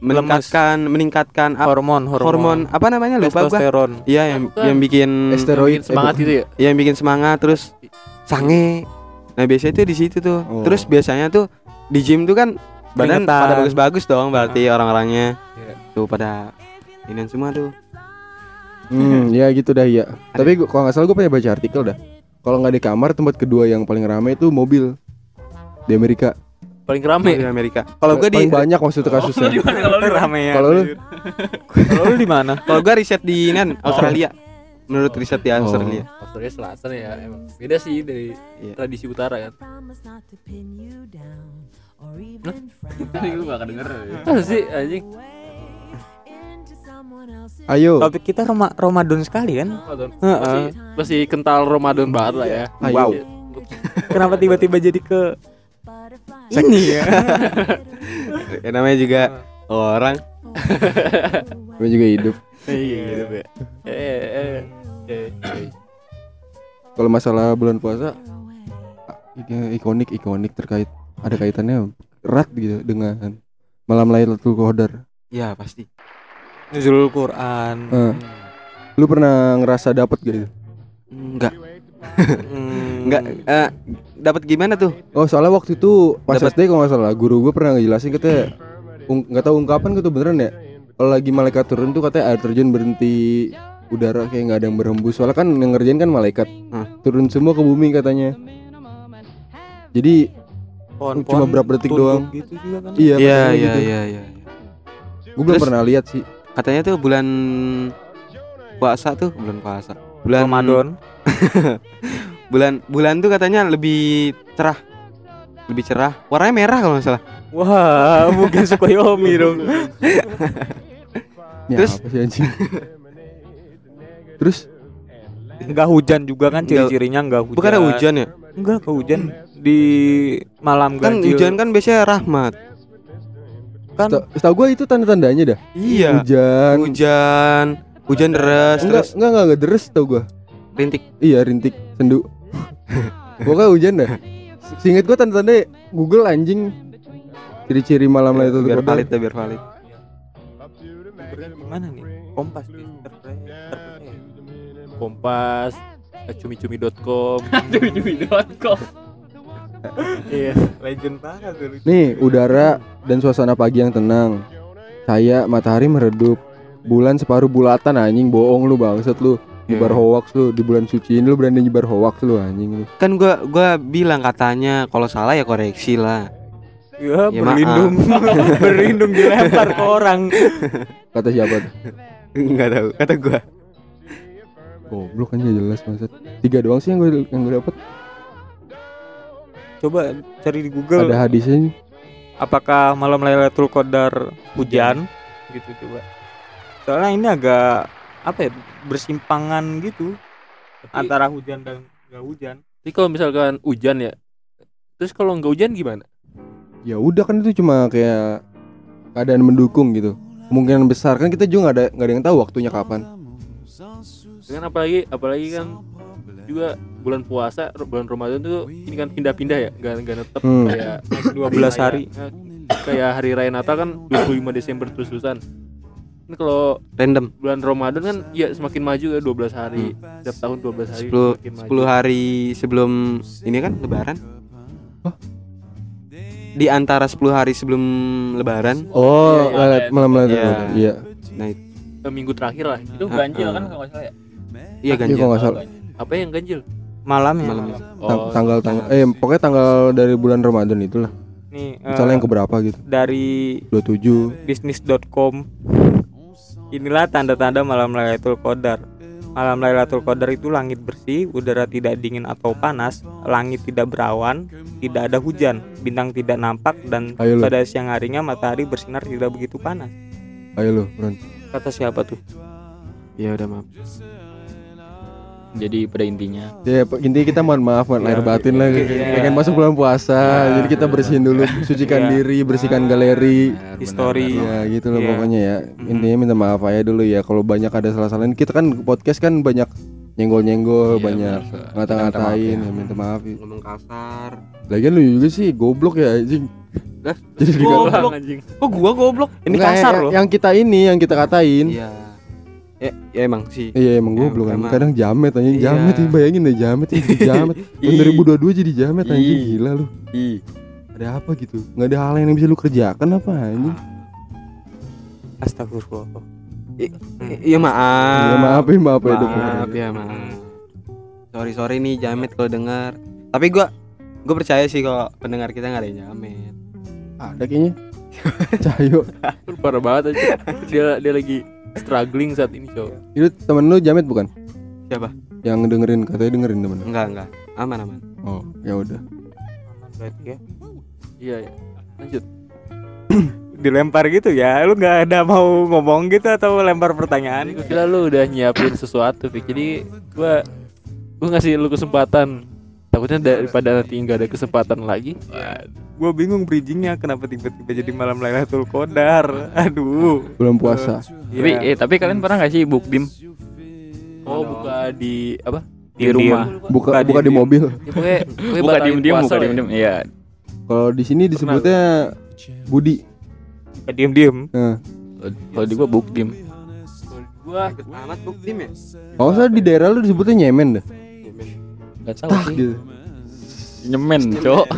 meningkatkan meningkatkan ap- hormon hormon, hormon apa namanya lupa gua testosteron iya yang Bukan. yang bikin Steroid Bikin semangat eh, gitu ya yang bikin semangat terus sange nah biasanya tuh di situ tuh Oh. terus biasanya tuh di gym tuh kan badan Keringetan. pada bagus-bagus dong berarti orang-orangnya Iya. tuh pada inian semua tuh Hmm, ya gitu dah ya. Tapi gua, kalau nggak salah gue pernah baca artikel dah. Kalau nggak di kamar, tempat kedua yang paling ramai itu mobil di Amerika. Paling rame. Di Amerika. Kalau gua di paling banyak maksudnya kasusnya. ramean Kalau lu? Kalau lu? di mana? Kalau gua riset di nan Australia. Menurut riset di Oh. Australia Australia Selatan ya emang. Beda sih dari Iya. tradisi utara kan. Tadi lu gak kedenger. Apa sih anjing? Ayo. topik kita Roma Ramadan sekali kan? Ramadan. Heeh. masih masih kental Ramadan banget lah ya. Wow. kenapa tiba-tiba jadi ke ini ya. Ya, namanya juga orang. Gue juga hidup. iya gitu ya. Eh eh eh. Eh. Kalau masalah bulan puasa i- ikonik ikonik terkait ada kaitannya erat gitu dengan malam Lailatul Qadar. ya pasti. Nuzulul Quran. Eh, lu pernah ngerasa dapat gak itu? enggak Hmm. enggak eh, dapat gimana tuh Oh soalnya waktu itu pas Dapat. SD kalau nggak salah guru gue pernah ngejelasin katanya nggak tahu ungkapan gitu beneran ya kalau lagi malaikat turun tuh katanya air terjun berhenti udara kayak nggak ada yang berhembus soalnya kan yang ngerjain kan malaikat Hmm. turun semua ke bumi katanya jadi Pohon-pohon cuma berapa detik doang. gitu juga kan iya iya iya gitu. iya iya gue belum pernah lihat sih katanya tuh bulan puasa tuh bulan puasa bulan Ramadan bulan bulan tuh katanya lebih cerah. Lebih cerah. Warnanya merah kalau nggak salah. Wah bukan Sukoyomi dong. Ya Terus- apa sih terus? Enggak hujan juga kan Nggak- ciri-cirinya enggak hujan. Bukan ada hujan ya? Enggak ke hujan. Di malam kan ganjil. hujan kan biasanya rahmat. Kan seta- setahu gue itu tanda-tandanya dah. Iya. Hujan. Hujan. Hujan deras enggak terus? enggak enggak, enggak deres tau gue rintik. Iya rintik. Sendu pokoknya hujan dah Seinget gue tanda-tanda Google anjing. Ciri-ciri malam Lailatul biar Qadar valid dah biar valid. Gimana nih? Kompas nih kompas. Eh, cumi-cumi.com Cumi-cumi.com iya legend banget tuh Nih udara dan suasana pagi yang tenang. Cahaya matahari meredup. Bulan separuh bulatan anjing. Bohong lu bangsat lu Nyebar Iya. hoax lu di bulan suci ini lu berani nyebar hoax lu anjing lu kan gua gua bilang katanya kalau salah ya koreksi lah. Ya, Ya, berlindung. Berlindung dilempar ke orang. Kata siapa tuh? nggak tahu kata gua. Goblok kan gak jelas bangsat Tiga doang sih yang gue yang gue dapet. Coba cari di Google. Ada hadisnya nih. apakah malam Lailatul Qadar hujan? Gitu coba. Soalnya ini agak apa ya bersimpangan gitu Tapi- antara hujan dan nggak hujan. Tapi kalau misalkan hujan ya terus kalau nggak hujan gimana? Ya udah kan itu cuma kayak keadaan mendukung gitu. Kemungkinan besar kan kita juga gak ada, nggak ada yang tahu waktunya kapan. Dengan apalagi apalagi kan juga bulan puasa bulan Ramadan tuh ini kan pindah-pindah ya nggak nggak netep Hmm. kayak 12 hari raya- kayak hari raya Natal kan 25 Desember terus-terusan ini kalau random. bulan Ramadan kan ya semakin maju ya 12 hari. Setiap tahun 12 hari 10 semakin maju. 10 hari sebelum ini kan lebaran. Di antara 10 hari sebelum lebaran. Oh iya, Lailat- malam Iya. Qadar Iya. Nah itu Eh, minggu terakhir lah. Itu Ah, ganjil ah. kan kalau nggak salah ya? Iya Iya ganjil kalau nggak salah. Apa yang ganjil? Malam ya. Malam. Tang- tanggal tanggal. eh pokoknya tanggal dari bulan Ramadan itulah. Nih misalnya yang keberapa gitu. dari 27 bisnis.com inilah tanda-tanda malam Lailatul Qadar. Malam Lailatul Qadar itu langit bersih udara tidak dingin atau panas langit tidak berawan tidak ada hujan bintang tidak nampak dan Ayo pada siang harinya matahari bersinar tidak begitu panas. Ayo Bron kata siapa tuh? Ya udah maaf Jadi pada intinya ya Pak, intinya kita mohon maaf mohon lahir Ya, batin lah iya. pengen masuk bulan puasa Ya. jadi kita bersihin dulu sucikan Iya. diri bersihkan galeri History. ya gitu loh Iya. pokoknya ya intinya minta maaf aja dulu ya kalau banyak ada salah-salah kita kan podcast kan banyak nyenggol-nyenggol Iya, banyak ngata-ngatain Minta ya minta maaf ya. ngomong kasar lagian lu juga sih goblok ya anjing jadi goblok. anjing. kok gua goblok ini Enggak, kasar yang- loh yang kita ini yang kita katain iya ya, ya emang sih Iya emang Ya, goblok kan. emang. Kadang jamet anjing, Iya. jamet nih bayangin deh jamet nih jadi jamet. Ih. 2022 jadi jamet anjing gila lu. ih Ada apa gitu? Nggak ada hal yang bisa lu kerjakan apa anjing? astagfirullah I- iya maaf Ya maaf ya maaf ya dok. maaf ya maaf sorry sorry nih jamet kalau dengar tapi gua gua percaya sih kalau pendengar kita nggak ada yang jamet Ada kayaknya. Cahyo. Parah banget aja. Dia dia lagi struggling saat ini, Cok. Itu temen lu jamet bukan? siapa Yang dengerin katanya dengerin temen lu. enggak enggak aman aman Oh, ya udah. berarti ya Iya, iya. Lanjut. dilempar gitu ya lu nggak ada mau ngomong gitu atau lempar pertanyaan gue kira lu udah nyiapin sesuatu, Fik. Jadi gua gua ngasih lu kesempatan. Takutnya daripada nanti nggak ada kesempatan lagi. gue bingung bridgingnya kenapa tiba-tiba jadi malam Lailatul Qadar aduh Bulan puasa. Tapi Iya. eh tapi kalian pernah gak sih book dim Oh, buka di apa? Di rumah. Buka Buka buka di mobil. Ya, buka batalin diem diem puasa buka lah diem ya. diem iya Kalau di sini disebutnya Budi. diem diem Nah, kalau di dim Gua amat bukti ya kalau saya di daerah lu disebutnya nyemen dah. Nggak tahu Tah sih gitu. nyemen cok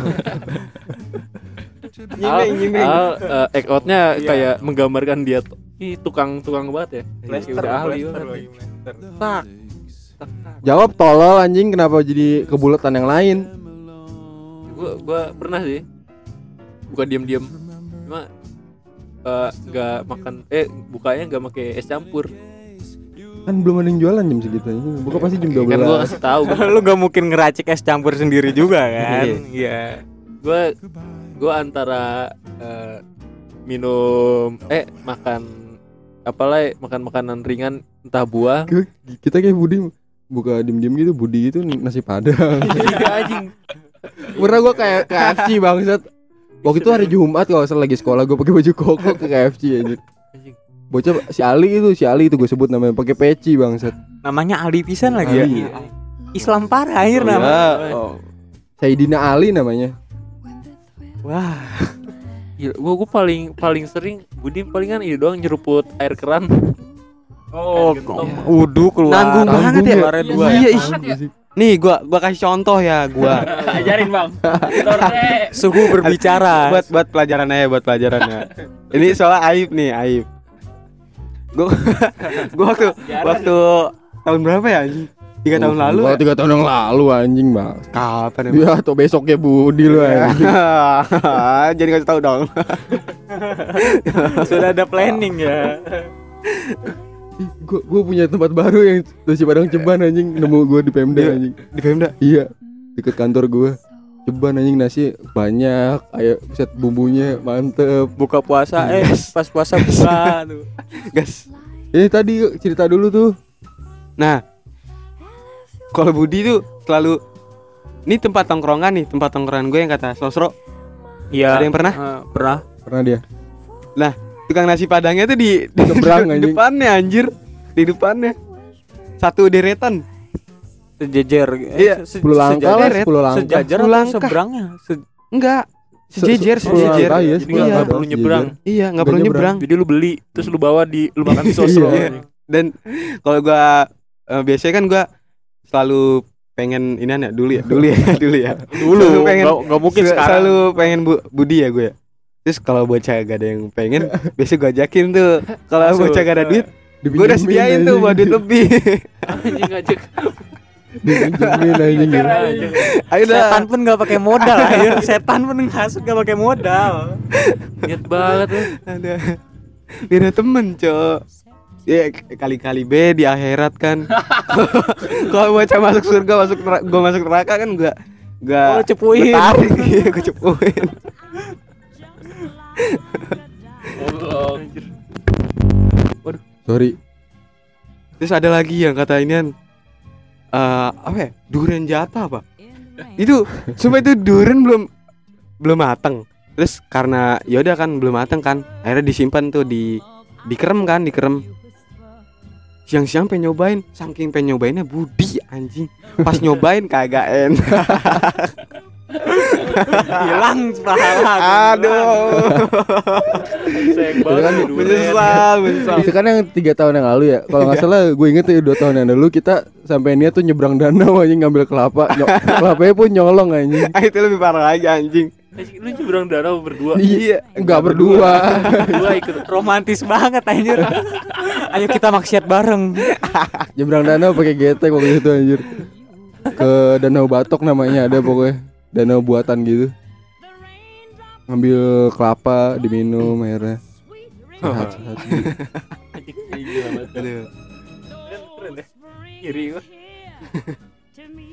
Al, Al eh, act out-nya kayak menggambarkan dia tuh Ih, tukang-tukang banget ya. Kayak udah ahli banget. Tak. Jawab tolol anjing kenapa jadi kebulatan yang lain? Gua gua pernah sih. Bukan diam-diam. Cuma eh, nggak makan eh bukanya nggak pakai es campur. Kan belum ada yang jualan jam segitu. Buka pasti jam 12. Kan gua kasih tahu gua, lu gak mungkin ngeracik es campur sendiri juga kan iya gua gua antara eh, minum eh makan apalah ya, makan makanan ringan entah buah Kita kayak Budi buka diem-diem gitu Budi itu nasi padang. Iya anjing Pernah gua kayak KFC bangsat. Waktu itu hari Jumat kalau salah lagi sekolah gua pakai baju koko ke KFC anjir. Bocah si Ali itu, si Ali itu gue sebut namanya pakai peci bangsat. namanya Ali pisan lagi Ali. ya Islam parah akhir Oh, nama iya. Oh. Saidina Ali namanya. wah Gila, gua gua paling paling sering Budi palingan ini doang nyeruput air keran oh Air gentong. udu keluar Nanggung banget ya. keluarnya dua Iya, ya. ih. nih gua gua kasih contoh ya gua ajarin bang suhu berbicara buat buat pelajaran aja buat pelajaran ya ini soal aib nih aib gua gua waktu waktu tahun berapa ya anjing tiga tahun lalu Kalau ya? tiga tahun yang lalu anjing bang. kapan ya Iya atau besoknya Budi lu anjing. jadi kasih tahu dong sudah ada planning ya Gue gue punya tempat baru yang nasi padang ceban anjing nemu gue di Pemda anjing. di Pemda Iya deket kantor gue. Ceban anjing nasi banyak, kayak set bumbunya mantep. buka puasa eh pas puasa buka tuh. Gas. Ini tadi yuk, cerita dulu tuh. nah kalau Budi tuh selalu ini tempat tongkrongan nih tempat tongkrongan gue yang kata Sosro. Iya. Ada yang pernah? Eh, pernah. Pernah dia. tukang nasi padangnya tuh di, di di depannya anjir. Di depannya. Satu deretan sejajar Iya, se- se- Sepuluh langkah lah, sejajar, sepuluh langkah. sejajar Sepuluh langkah. seberangnya? Se- enggak. Se- sejejer sepuluh sejejer. langkah, iya, Jadi sepuluh nggak langkah. perlu nyebrang. sejajar. iya nggak perlu nyebrang. Jadi lu beli terus lu bawa di lu makan di sosro. Iya. dan kalau gua eh, biasanya kan gua selalu pengen ini ya dulu ya dulu ya dulu ya. Dulu Selalu pengen nggak mungkin Sel- sekarang. selalu pengen bu Budi ya gue ya. Terus kalau bocah gak ada yang pengen biasa gue ajakin tuh. Kalau bocah gak ada duit gue udah sediain tuh buat duit lebih Anjing ayo setan pun nggak pakai modal akhir setan pun ngasut nggak pakai modal. Niat banget lu. ada beda temen cok. Ya kali-kali be di akhirat kan. Kalau bocah masuk surga masuk neraka gue masuk neraka kan gue gue Oh, cepuin. tarik iya gue cepuin. Sorry. terus ada lagi yang kata inian eh apa ya? Durian jatah apa? Itu sumpah itu durian belum belum mateng. Terus karena ya udah kan belum mateng kan akhirnya disimpan tuh di dikerem kan dikerem. Siang-siang pengen nyobain saking pengen nyobainnya budi anjing. Pas nyobain kagak enak hilang pahala aduh kan menyesal menyesal Itu kan yang tiga tahun yang lalu ya. Kalau nggak salah, gue inget ya dua tahun yang lalu kita sampai niat tuh nyebrang danau aja ngambil kelapa. Ny- kelapanya pun nyolong anjing. Ah, itu lebih parah lagi anjing Eh, Lu nyebrang danau berdua. iya Enggak berdua. Dua ikut. romantis banget anjir ayo kita maksiat bareng nyebrang danau pakai getek waktu itu anjir. Ke Danau Batok namanya ada pokoknya. Danau buatan gitu. Ngambil kelapa diminum akhirnya. Sehat, sehat.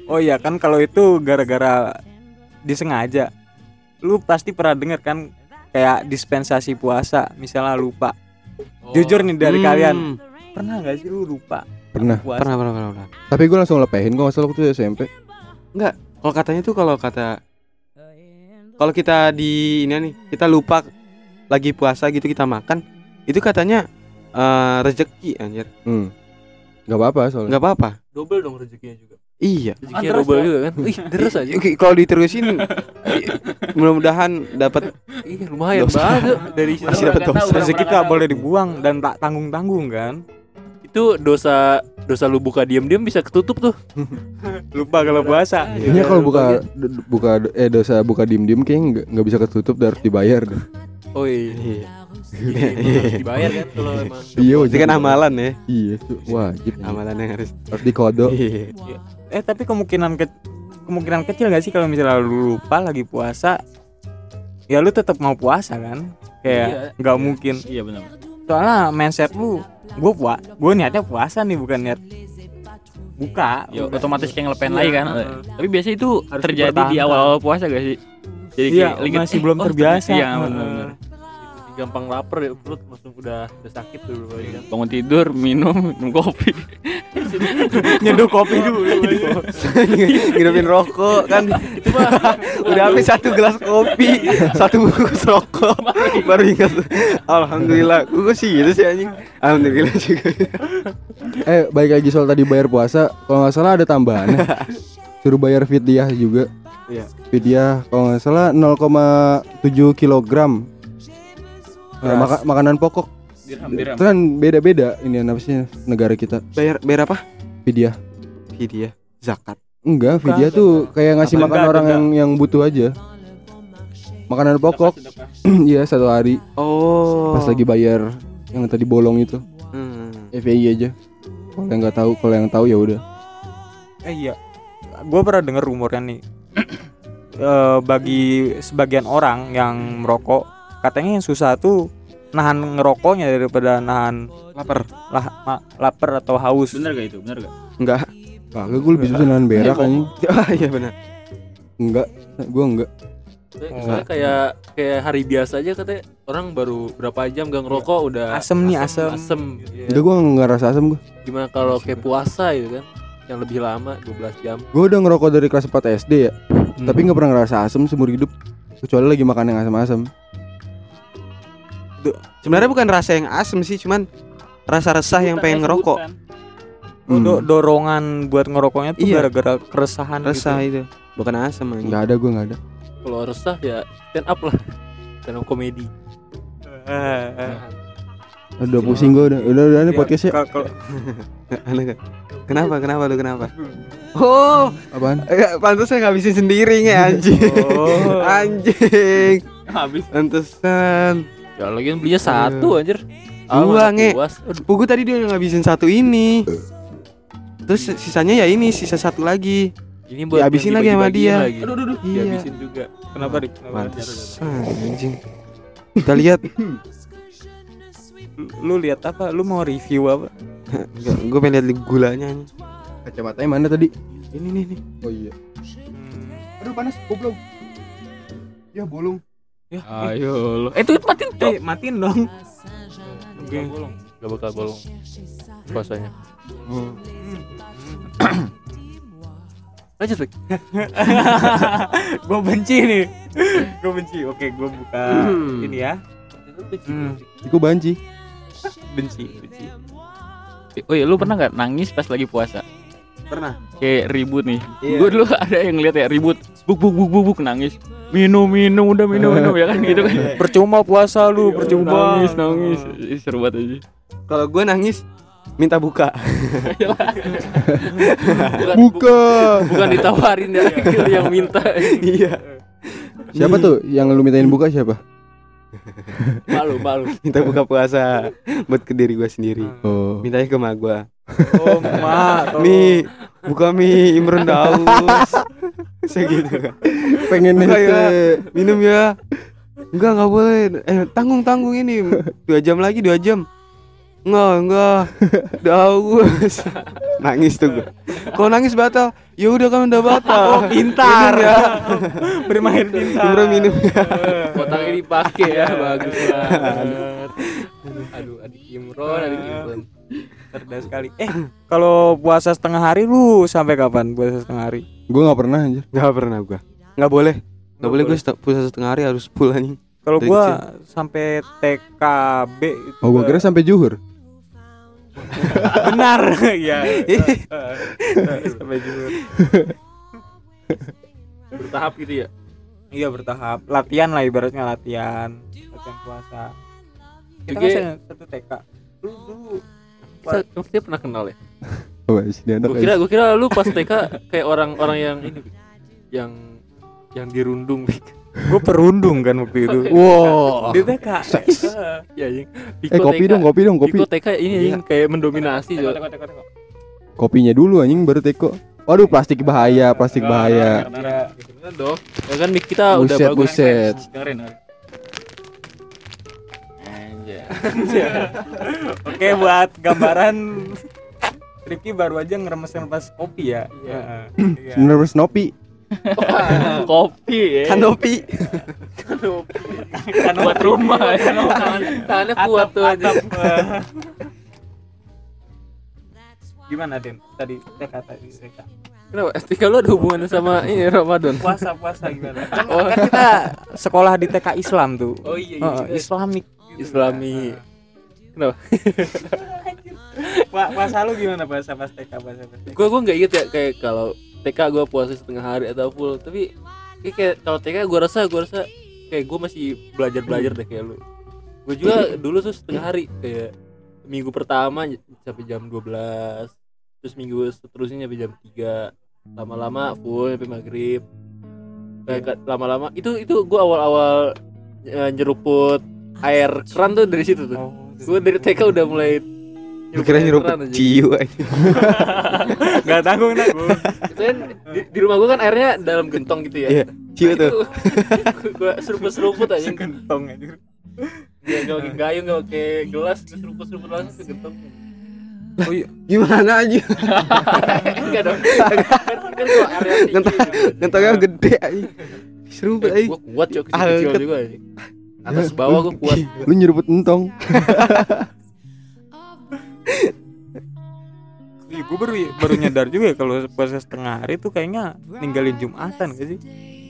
Oh iya kan kalau itu gara-gara disengaja lu pasti pernah denger kan kayak dispensasi puasa misalnya lupa jujur nih dari Hmm. kalian pernah nggak sih lu lupa Pernah. puasa pernah pernah pernah, pernah. Tapi gue langsung lepehin kok nggak salah waktu itu SMP. Kalau katanya tuh kalau kata kalau kita di ini nih kita lupa lagi puasa gitu kita makan itu katanya eh, rezeki anjir Hmm. Gak apa-apa soalnya. nggak apa-apa Double dong rezekinya juga. iya Rezekinya double juga kan. Ih, deres aja. Oke, kalau diterusin mudah-mudahan dapat Iya, lumayan Dosa. banget dari situ. Masih dapat dosa. rezeki tak boleh dibuang dan tak tanggung tanggung kan Itu dosa dosa lu buka diam-diam bisa ketutup tuh. lupa kalau puasa Kayaknya kalau buka buka eh dosa buka dim kayaknya nggak nggak bisa ketutup dan harus dibayar deh. Oh iya. Iya, emang harus dibayar kan kalau emang. Iya, itu kan amalan ya Iya, itu wajib. amalan yang harus Harus dikodo. Iya. eh tapi kemungkinan ke kemungkinan kecil gak sih kalau misalnya lu lupa lagi puasa ya lu tetap mau puasa kan kayak nggak mungkin Iya benar. Soalnya mindset lu gue puas gue niatnya puasa nih bukan niat buka Ya Udah. otomatis kayak ngelepen Iya. lagi kan. Heeh. Tapi biasanya itu Harus terjadi di awal-awal puasa gak sih? Jadi Iya, kayak masih eh, belum oh, terbiasa. Iya, Heeh. benar-benar. Gampang lapar ya perut langsung udah udah sakit dulu kan. Bangun tidur, minum, minum kopi. nyeduh kopi dulu ngidupin rokok kan udah habis satu gelas kopi satu bungkus rokok baru ingat alhamdulillah gue sih gitu sih anjing alhamdulillah juga Eh, baik lagi soal tadi bayar puasa. Kalau nggak salah ada tambahannya. Suruh bayar fidyah juga. Iya. Fidyah kalau nggak salah 0,7 kilogram. Nah, maka- makanan pokok. Dirham, dirham. Itu kan beda-beda ini apa sih negara kita. bayar bayar apa Fidyah. dia zakat Enggak, fidyah tuh kayak ngasih makan orang yang yang butuh aja. Makanan pokok. Iya, satu hari oh pas lagi bayar yang tadi bolong itu. hmm. FPI aja. Kalau yang nggak tahu, kalau yang tahu ya udah. eh iya gue pernah denger rumornya nih Eh, bagi sebagian orang yang merokok katanya yang susah tuh nahan ngerokoknya daripada nahan lapar lah ma- lapar atau haus Bener gak itu? Bener gak? enggak Kagak gue lebih susah nahan berak anjing. ah iya benar Enggak, gue enggak. Soalnya kayak kayak hari biasa aja katanya orang baru berapa jam gak ngerokok udah Asem nih, asem. asem Iya. Udah gue nggak rasa asam gue. gimana kalau kayak puasa gitu kan yang lebih lama 12 jam Gue udah ngerokok dari kelas 4 SD ya. Hmm. Tapi nggak pernah ngerasa asam seumur hidup. Kecuali lagi makan yang asam-asam. Sebenarnya bukan rasa yang asem sih cuman rasa resah yang pengen ngerokok do- Hmm. dorongan buat ngerokoknya tuh Iya. gara-gara keresahan resah gitu. itu bukan asem anjing Nggak ada gue nggak ada. kalau resah ya stand up lah stand up komedi. Udah pusing gue udah. Udah udah nih Iya, podcastnya. kenapa kenapa lu kenapa oh Apaan? eh, pantas saya ngabisin sendiri nge anjing Oh. anjing Habis. pantesan ya lagi belinya satu anjir Dua, mana nge. Pugu tadi dia ngabisin satu ini terus sisanya ya ini sisa satu lagi ini buat Dihabisin lagi sama dia. lagi. Aduh, aduh, aduh. Iya. dihabisin juga Kenapa? Kenapa? pantesan anjing kita lihat Lu lihat apa? Lu mau review apa? gue pengen lihat gulanya. Kacamatanya mana tadi? ini nih nih Oh iya. Hmm. Aduh panas, goblok. Ya bolong. Ya, Ayo lo. Eh itu matiin tuh. eh, matiin dong. Oke. Gak bolong gak bakal bolong puasanya lanjut Rick gue benci nih. gue benci. Oke, gue buka ini ya. Hmm, Iku banci. benci, benci. oh iya lu pernah nggak nangis pas lagi puasa Pernah. kayak ribut nih Iya. gue dulu ada yang lihat ya ribut buk buk buk buk buk nangis minum minum udah minum minum ya kan gitu kan Percuma puasa lu, percuma. nangis nangis seru banget aja Kalau gue nangis minta buka. bukan, Buka. bu- bukan ditawarin ya yang minta Iya. Siapa tuh yang lu mintain buka siapa? Malu malu Minta buka puasa buat ke diri gue sendiri. Oh. Mintanya ke mak gue. Oh, ma. tolong. Mi, buka mi Imron daus. Saya gitu kan. Pengen Buka ya. Minum ya. Enggak, enggak boleh. Eh, tanggung tanggung ini. Dua jam lagi, dua jam. Enggak, enggak. Daus. Nangis tuh gue. Kalau nangis batal, ya udah kan udah batal. Oh, pintar. Ya. Bermain pintar. Imron minum ya. kotaknya dipakai ya bagus banget aduh adik Imron adik Imron Cerdas sekali. Eh, kalau puasa setengah hari lu sampai kapan puasa setengah hari? Gue nggak pernah anjir. Enggak pernah gua. Enggak boleh. Enggak boleh gue puasa setengah hari harus full anjing. Kalau gua sampai TKB itu Oh, gua- kira sampai juhur. Benar ya. sampai juga. bertahap gitu ya Iya bertahap. Latihan lah ibaratnya latihan. Latihan puasa. Kita kan Oke. se- satu TK. Lu dulu dia pernah kenal ya Oh, sini anak gue kira gue kira lu pas TK kayak orang-orang yang ini yang yang dirundung Bik. Gue perundung kan waktu itu. Wow. Di TK. ya anjing. Eh kopi dong, kopi dong, kopi. Piko TK ini anjing kayak mendominasi Teko, teko, teko, teko. Kopinya dulu anjing baru teko. Waduh, plastik bahaya, plastik bahaya. Ya, Beneran dong. Ya kan kita udah Buset, bagus. buset. dengerin. Oke buat gambaran Rifki baru aja ngeremes-ngeremes kopi ya. Iya. Iya. Bener Snoopy. Kopi ya Kanopi. Kan buat rumah ya Tangannya kuat tuh aja. Gimana Den? Tadi TK tadi TK. Kenapa? Ketika lu ada hubungannya sama ini Ramadan. Puasa puasa gimana? Kan, kan kita sekolah di TK Islam tuh. Oh iya Heeh, Islamik. Islami. Kenapa? Wah, puasa lu gimana puasa pas TK puasa pas TK? Gue gue nggak inget ya kayak kalau TK gue puasa setengah hari atau full. Tapi kayak, kayak kalau TK gue rasa gue rasa kayak gue masih belajar belajar deh kayak lu. Gue juga dulu tuh setengah hari kayak minggu pertama sampai jam 12 terus minggu seterusnya sampai jam 3 lama-lama full sampai maghrib kayak ka- lama-lama itu itu gue awal-awal eh, nyeruput air keran tuh dari situ tuh Oh, gue dari TK udah mulai Gue kira nyeruput ciu aja. Enggak tanggung itu kan di, di rumah gue kan airnya dalam gentong gitu ya Iya, ciu tuh. gue seruput-seruput aja Gentong aja. Dia gak pakai gayung gak pakai gelas seruput-seruput langsung ke gentong Oh iya. Gimana aja? enggak dong kan kan Ngentang- gitu. Ngentongnya gede aja. Seru Eh, banget. gue kuat cok Angkat. juga aja. atas bawah gue kuat Lu nyeruput entong. Iya, gue baru baru nyadar juga ya kalau puasa setengah hari tuh kayaknya ninggalin jumatan gak sih?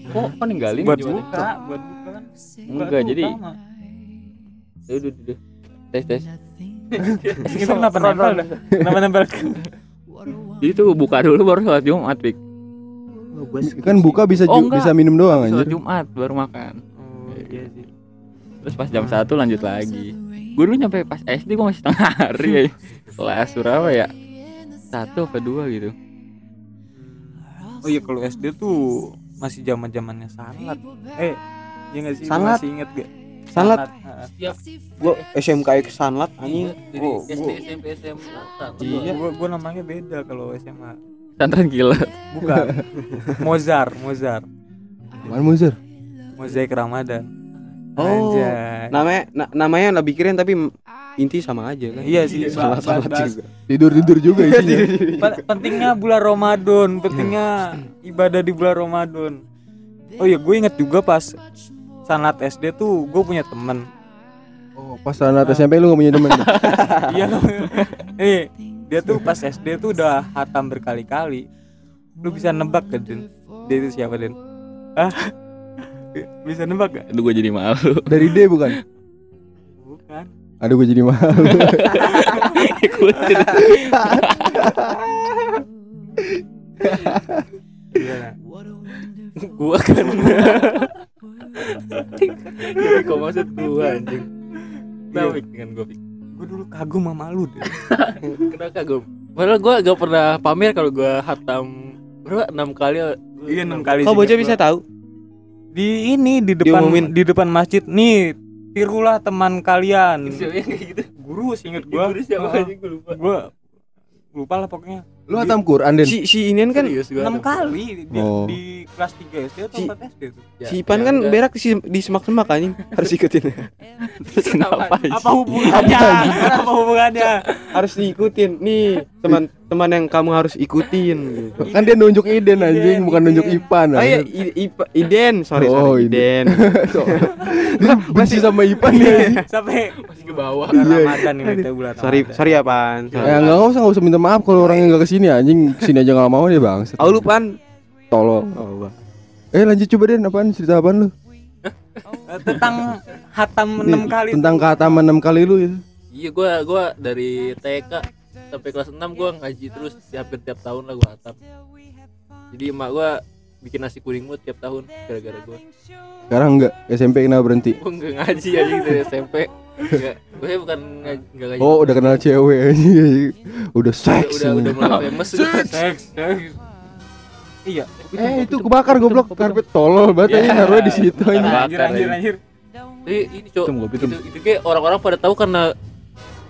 kok kok ninggalin buat gimana? buka, buat buka kan. enggak jadi utama. ya udah udah tes tes Itu kenapa nempel dah? Kenapa nempel? jadi tuh buka dulu baru sholat jumat pik Kan buka bisa Oh, bisa minum doang sholat anjir. jumat baru makan Oh iya sih. terus pas jam satu lanjut lagi gue dulu nyampe pas SD gue masih setengah hari ya kelas berapa ya satu apa dua gitu Oh iya kalau SD tuh masih zaman zamannya sanlat. Eh, iya nggak sih? Lu Sanlat? Masih inget gak? Sanlat. Heeh. setiap Gua SMK ke Sanlat anjing. dari Gua- SD gua- SMP SMA Iya, gua, gua namanya beda kalau SMA. Santren gila Bukan. Mozart, Mozart. Mana Muzir? Mozaik Ramadan. Oh. Anjay. Namanya na- namanya lebih keren tapi inti sama aja kan. Iya sih, salah salah juga. Tidur-tidur juga isinya. Pen- pentingnya bulan Ramadan, pentingnya ibadah di bulan Ramadan. Oh iya, gue inget juga pas sanat SD tuh gue punya temen. Oh, pas anak SMP lu gak punya temen. iya loh. Eh, dia tuh pas SD tuh udah hatam berkali-kali. Lu bisa nebak gak, Den? Dia itu siapa, Den? Ah, bisa nebak gak? itu gue jadi malu Dari D bukan? Bukan. Aduh gue jadi malu. ikutin gua kan Tapi kok maksud gua anjing Kenapa Fik, dengan gua Fik? gue dulu kagum sama lu deh Kenapa kagum? Padahal gua gak pernah pamer kalau gua hatam berapa? 6 kali iya enam kali Kok bocah bisa tahu? di ini di depan Diumumin. di depan masjid nih tirulah teman kalian Siapa yang kayak gitu? guru seinget gua Gua siapa Heeh. anjing gua lupa gua lupa lah pokoknya Lu hatam Quran Den? Si si Inian kan Serius gua enam hatam. kali di, Oh. di kelas 3 SD atau Si- 4 SD tuh Ya, si Ipan ya kan udah. berak di, di semak-semak anjing harus ikutin. terus kenapa apa hubungannya apa hubungannya harus diikutin. Nih, teman-teman yang kamu harus ikutin gitu. Kan dia nunjuk Iden anjing, Iden, bukan nunjuk. Ipan. Oh iya, Iden, sorry Oh, sorry Iden. Dia benci sama Ipan ya. sampai Masih ke bawah bulan Ramadan ini bulan sorry sorry ya Pan. Ya enggak usah enggak usah minta maaf kalau orang yang enggak ke sini anjing ke sini aja enggak mau dia bang. Tahu lu Pan? Tolong. Oh, Bang. Eh lanjut coba Den apaan cerita apaan lu? Eh, tentang hatam Nih, 6 kali tentang kehataman 6 kali lu itu. Iya gua gua dari TK sampai kelas 6 gua ngaji terus di hampir tiap tahun lah gua hatam. Jadi emak gua bikin nasi kuning mut tiap tahun gara-gara gua. Sekarang enggak SMP kenapa berhenti? Gua enggak ngaji anjing dari SMP. Enggak, gue bukan enggak ngaji. Oh udah kenal cewek. Udah udah seks. udah, udah mulai famous seks. Seks iya Eh itu kebakar goblok. karpet tolol banget anjing. Naruhnya di situ anjir anjir ya. anjir. Jadi ini cok itu, itu kayak orang-orang pada tahu karena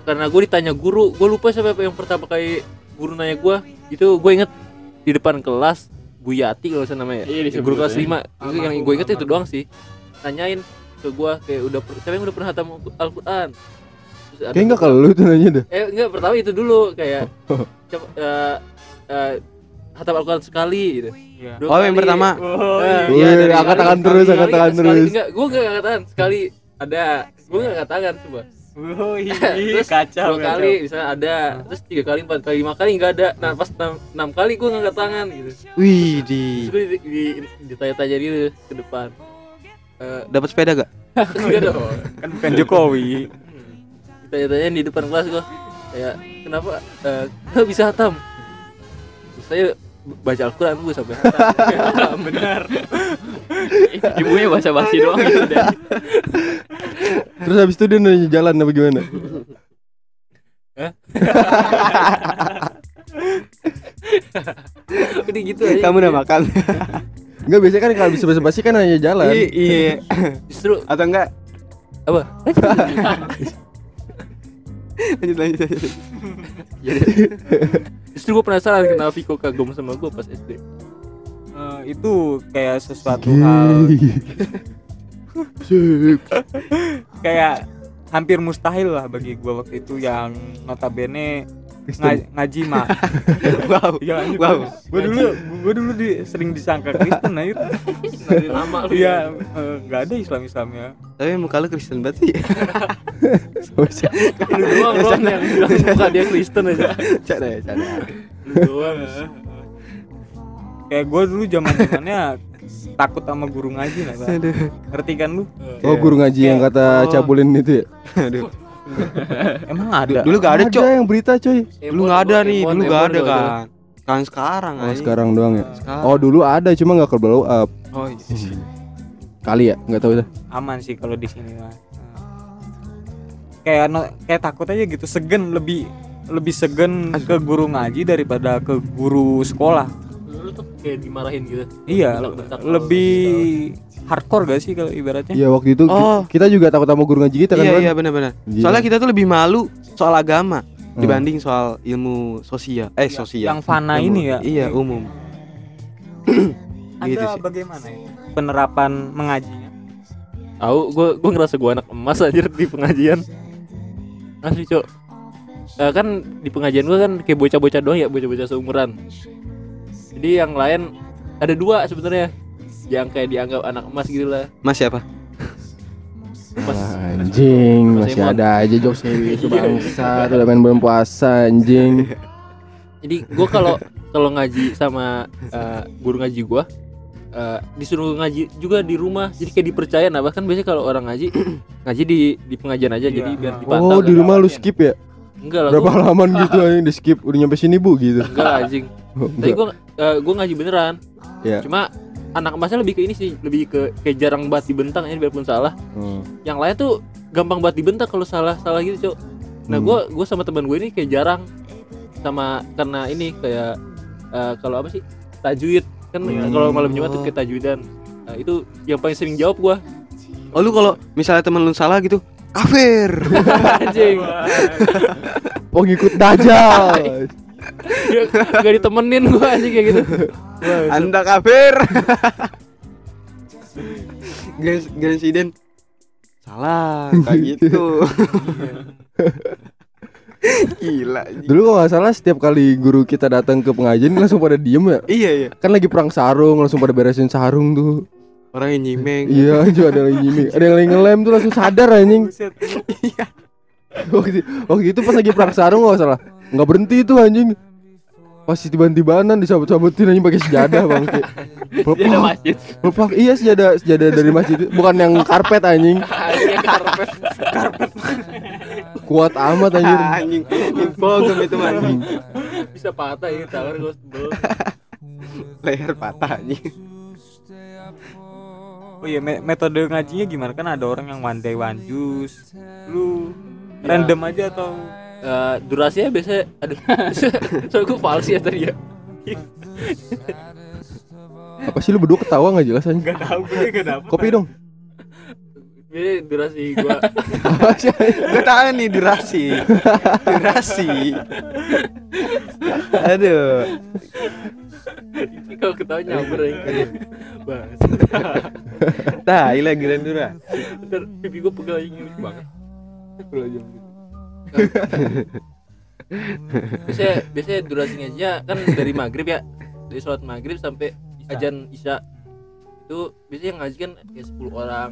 karena gue ditanya guru. Gue lupa siapa yang pertama kali guru nanya gue itu gue inget di depan kelas Bu Yati kalau saya namanya Iya, disebut guru kelas ya. 5 itu yang gue inget itu doang sih. nanyain ke gue kayak udah siapa yang udah pernah hatam Al-Quran Terus Kayak enggak kalau lu tuh nanya dah. eh enggak pertama itu dulu kayak coba eh, eh, hatam Al-Quran sekali gitu Iya. Dua Oh, yang kali. pertama. oh Eh, Wih, iya, dari angkat tangan terus, angkat tangan terus. Enggak, gue enggak angkat tangan sekali ada gue enggak angkat tangan coba Oh, terus kacau dua kacau. kali misalnya ada terus tiga kali empat kali lima kali nggak ada nah pas enam, enam kali gue ngangkat tangan gitu Wih, terus di gue di, di, ditanya-tanya gitu ke depan Eh, dapat sepeda gak? enggak dong. Kan bukan Jokowi. Hmm. ditanya-tanya di depan kelas gue kayak kenapa eh, kenapa bisa hatam? Saya baca Al-Quran gue sampai hatam. Benar. Ibunya bahasa basi doang gitu Terus habis itu dia nanya jalan apa gimana? udah gitu aja. Kamu udah makan? Enggak biasanya kan kalau bisa basa-basi kan nanya jalan. Iya, iya. justru Atau enggak? apa Lanjut lanjut. lanjut. justru gue penasaran kenapa Viko kagum sama gue pas SD Eh, itu kayak sesuatu hal Sip. kayak hampir mustahil lah bagi gua waktu itu yang notabene Kristen. nga- ngaji mah Wow. Iya, lanjut. Wow. gua dulu gua dulu di, sering disangka Kristen aja dari lama lu iya eh, nggak ada Islam Islamnya Tapi muka lu Kristen banget sih. lu doang bro yang bilang muka dia Kristen aja Canda ya, canda. lu doang kayak gua dulu zaman zamannya takut sama guru ngaji. Aduh. ngerti kan lu Oh guru ngaji yang kata Oh. cabulin itu ya? Aduh. emang ada Dulu gak ada, Cok. yang berita coy. Dulu gak ada nih, dulu gak ada kan. Kan sekarang Oh sekarang doang ya? Oh dulu ada cuma nggak ke blow up Oh iya sih. kali ya nggak tahu dah. aman sih kalau di sini mah kayak no- kayak takut aja gitu segen lebih lebih segen ke guru ngaji daripada ke guru sekolah kayak dimarahin gitu iya lebih hardcore gak sih kalau ibaratnya Iya waktu itu Oh. kita juga takut sama guru ngaji kita kan? Iya iya benar-benar. Gila. Soalnya kita tuh lebih malu soal agama Hmm. dibanding soal ilmu sosial. Eh sosial. yang fana Ilmu- ini ya Iya umum. anda Gitu sih. bagaimana ya penerapan mengajinya tahu gue gue ngerasa gue anak emas anjir di pengajian asli cok Eh, kan di pengajian gue kan kayak bocah-bocah doang ya bocah-bocah seumuran jadi yang lain ada dua sebenarnya. Yang kayak dianggap anak emas gitu lah. Mas siapa? Mas. Ah, anjing Mas masih Emon. ada aja jokes kayak gitu bangsa. Udah main bulan puasa anjing. Jadi gue kalau kalau ngaji sama eh, guru ngaji gue eh, disuruh ngaji juga di rumah. Jadi kayak dipercaya. Nah bahkan biasanya kalau orang ngaji ngaji di di pengajian aja. Iya. jadi biar dipantau oh di rumah lu skip ya? Enggak lah Berapa gua, halaman gitu anjing di skip? Udah nyampe sini bu gitu. enggak lah anjing tapi gua eh, gua ngaji beneran Iya. cuma anak emasnya lebih ke ini sih lebih ke kayak jarang banget dibentang ya biarpun salah Oh. yang lain tuh gampang banget dibentak kalau salah salah gitu cok nah Hmm. gua gua sama teman gue ini kayak jarang sama karena ini kayak eh, kalau apa sih tajwid kan Hmm. kalau malam jumat tuh kayak tajwidan nah, itu yang paling sering jawab gua Oh lu kalau misalnya temen lu salah gitu, kafir. anjing ngikut dajal. Ya, gak ditemenin gua anjing kayak gitu Wah, Anda kafir. Guys, Gansiden salah kayak gitu. Gila. Dulu kalau nggak salah setiap kali guru kita datang ke pengajian langsung pada diem ya. Iya iya. Kan lagi perang sarung langsung pada beresin sarung tuh. Orang yang nyimeng. Iya, juga ada yang lagi nyimik. Ada yang lagi ngelem tuh langsung sadar anjing. waktu, waktu itu pas lagi perang sarung nggak salah. Nggak berhenti itu anjing. Pas tiba-tibanan disabut-sabutin anjing pakai sejadah bang. Masjid. lepak. Iya sejadah sejadah dari masjid. Bukan yang karpet anjing. anjing karpet Kuat amat anjir. anjing. Infogam itu mah, anjing. bisa patah ya tawar sebel Leher patah anjing. Oh iya me- metode ngajinya gimana kan ada orang yang one day one juice. Lu random aja atau Eh, durasinya biasanya aduh soalnya gue falsi ya tadi ya Apa sih lu berdua ketawa nggak jelas anjing? Gak tahu gue gak dapet Kopi dong. Jadi durasi gua Apa sih? anjing? Gue tahu nih durasi. Durasi. Aduh. kalau ketawa nyamber ya Bang Tai lagi Dura. Ntar pipi gua pegal lucu banget biasanya biasanya durasi ngajinya kan dari maghrib ya. Dari sholat maghrib sampai ajan isya. Itu biasanya yang ngaji kan kayak 10 orang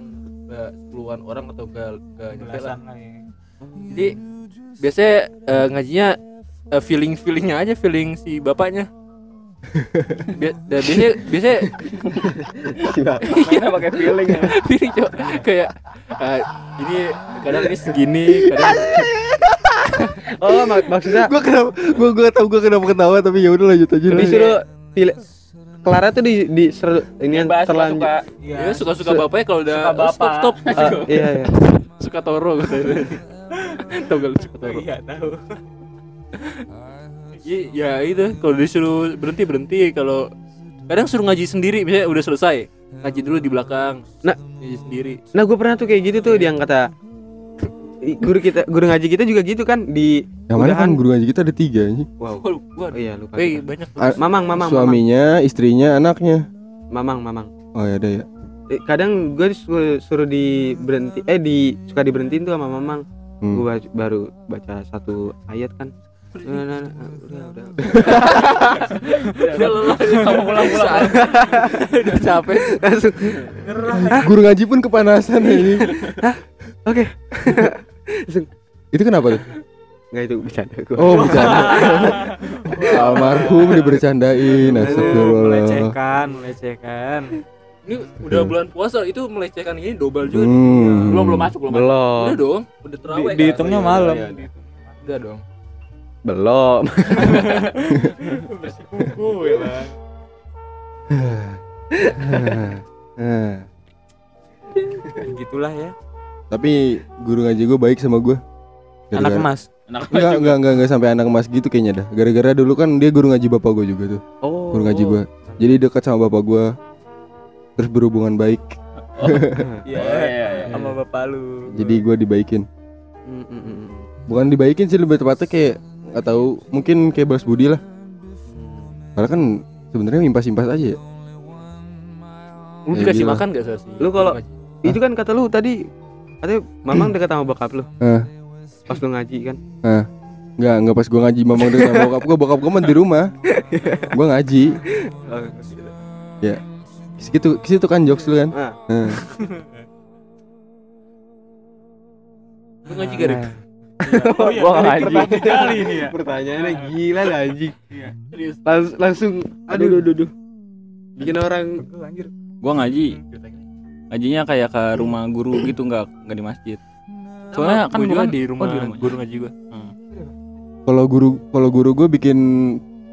sepuluhan orang atau ke ke nyampe lah. Ya. jadi biasanya eh, ngajinya eh, feeling feelingnya aja feeling si bapaknya biasanya biasanya Mainnya pakai feeling ya. feeling cok kayak eh, ini kadang ini segini kadang Oh, mak maksudnya Gua kenapa? Gua gua tau gua kenapa ketawa tapi ya udah lanjut aja. disuruh pilih Clara tuh di di seru, ini yang Bahas terlanjur. suka ya suka suka bapaknya kalau udah Suka oh, stop bapak. stop Ah, iya iya. suka toro katanya tau gak lu suka toro Iya tahu. Ya, ya itu kalau disuruh berhenti berhenti kalau kadang suruh ngaji sendiri misalnya udah selesai ngaji dulu di belakang Nah. ngaji sendiri Nah, gue pernah tuh kayak gitu tuh yang kata guru kita guru ngaji kita juga gitu kan di Yang mana kan guru ngaji kita ada tiga anjing. Wow. Gua Oh iya lupa. eh banyak Ah, Mamang, mamang, mamang. Suaminya, istrinya, anaknya. Mamang, mamang. Oh ya ada ya. Eh, kadang gue suruh, suruh di berhenti eh di suka diberhentiin tuh sama mamang. Hmm. Gue baru baca satu ayat kan. Nah, nah, nah, udah, udah. udah lelah kamu pulang pulang udah capek Langsung Guru ngaji pun kepanasan ini. oke. Itu kenapa tuh? Enggak itu bercanda gue. Oh bercanda. Almarhum dibercandain. Astagfirullah. melecehkan, melecehkan. ini udah bulan puasa itu melecehkan ini double juga. Hmm. Belum belum masuk belum. Belum. udah dong udah terawih Di- dihitungnya kan? malam. Iya, dihitung. udah dong Belum. Lah. Nah, Gitulah ya. tapi guru ngaji gue baik sama gue. Anak emas. Anak Enggak, enggak, enggak, enggak sampai anak emas gitu kayaknya dah. Gara-gara dulu kan dia guru ngaji bapak gue juga tuh. Oh. Guru ngaji gue. Jadi dekat sama bapak gue. Terus berhubungan baik. Iya. Oh, iya, iya. Sama bapak lu. Jadi gue dibaikin. Mm, mm, mm. Bukan dibaikin sih lebih tepatnya kayak nggak tahu mungkin kayak balas budi lah. Karena kan sebenarnya impas-impas aja ya. lu Ya, dikasih gila. makan gak sih Lu kalau- Itu kan kata lu tadi katanya mamang dekat sama bokap lu. Eh. Pas lu ngaji kan. Enggak, enggak pas gua ngaji mamang dengan bokap gua, bokap gua mah di rumah. Gua ngaji. Oh, Segitu situ kan jokes lu kan. Ah. Nah. lu ngaji gak? Oh iya, Gua dari ngaji. pertama kali ini ya. Pertanyaannya gila lah anjing. serius Langsung, langsung aduh aduh aduh. aduh. Bikin orang Anjir. Gua ngaji. Ngajinya kayak ke rumah guru gitu nggak nggak di masjid. Soalnya kan gue juga bukan- di oh, rumah, di rumah. guru ngaji gue Hmm. kalau guru kalau guru gue bikin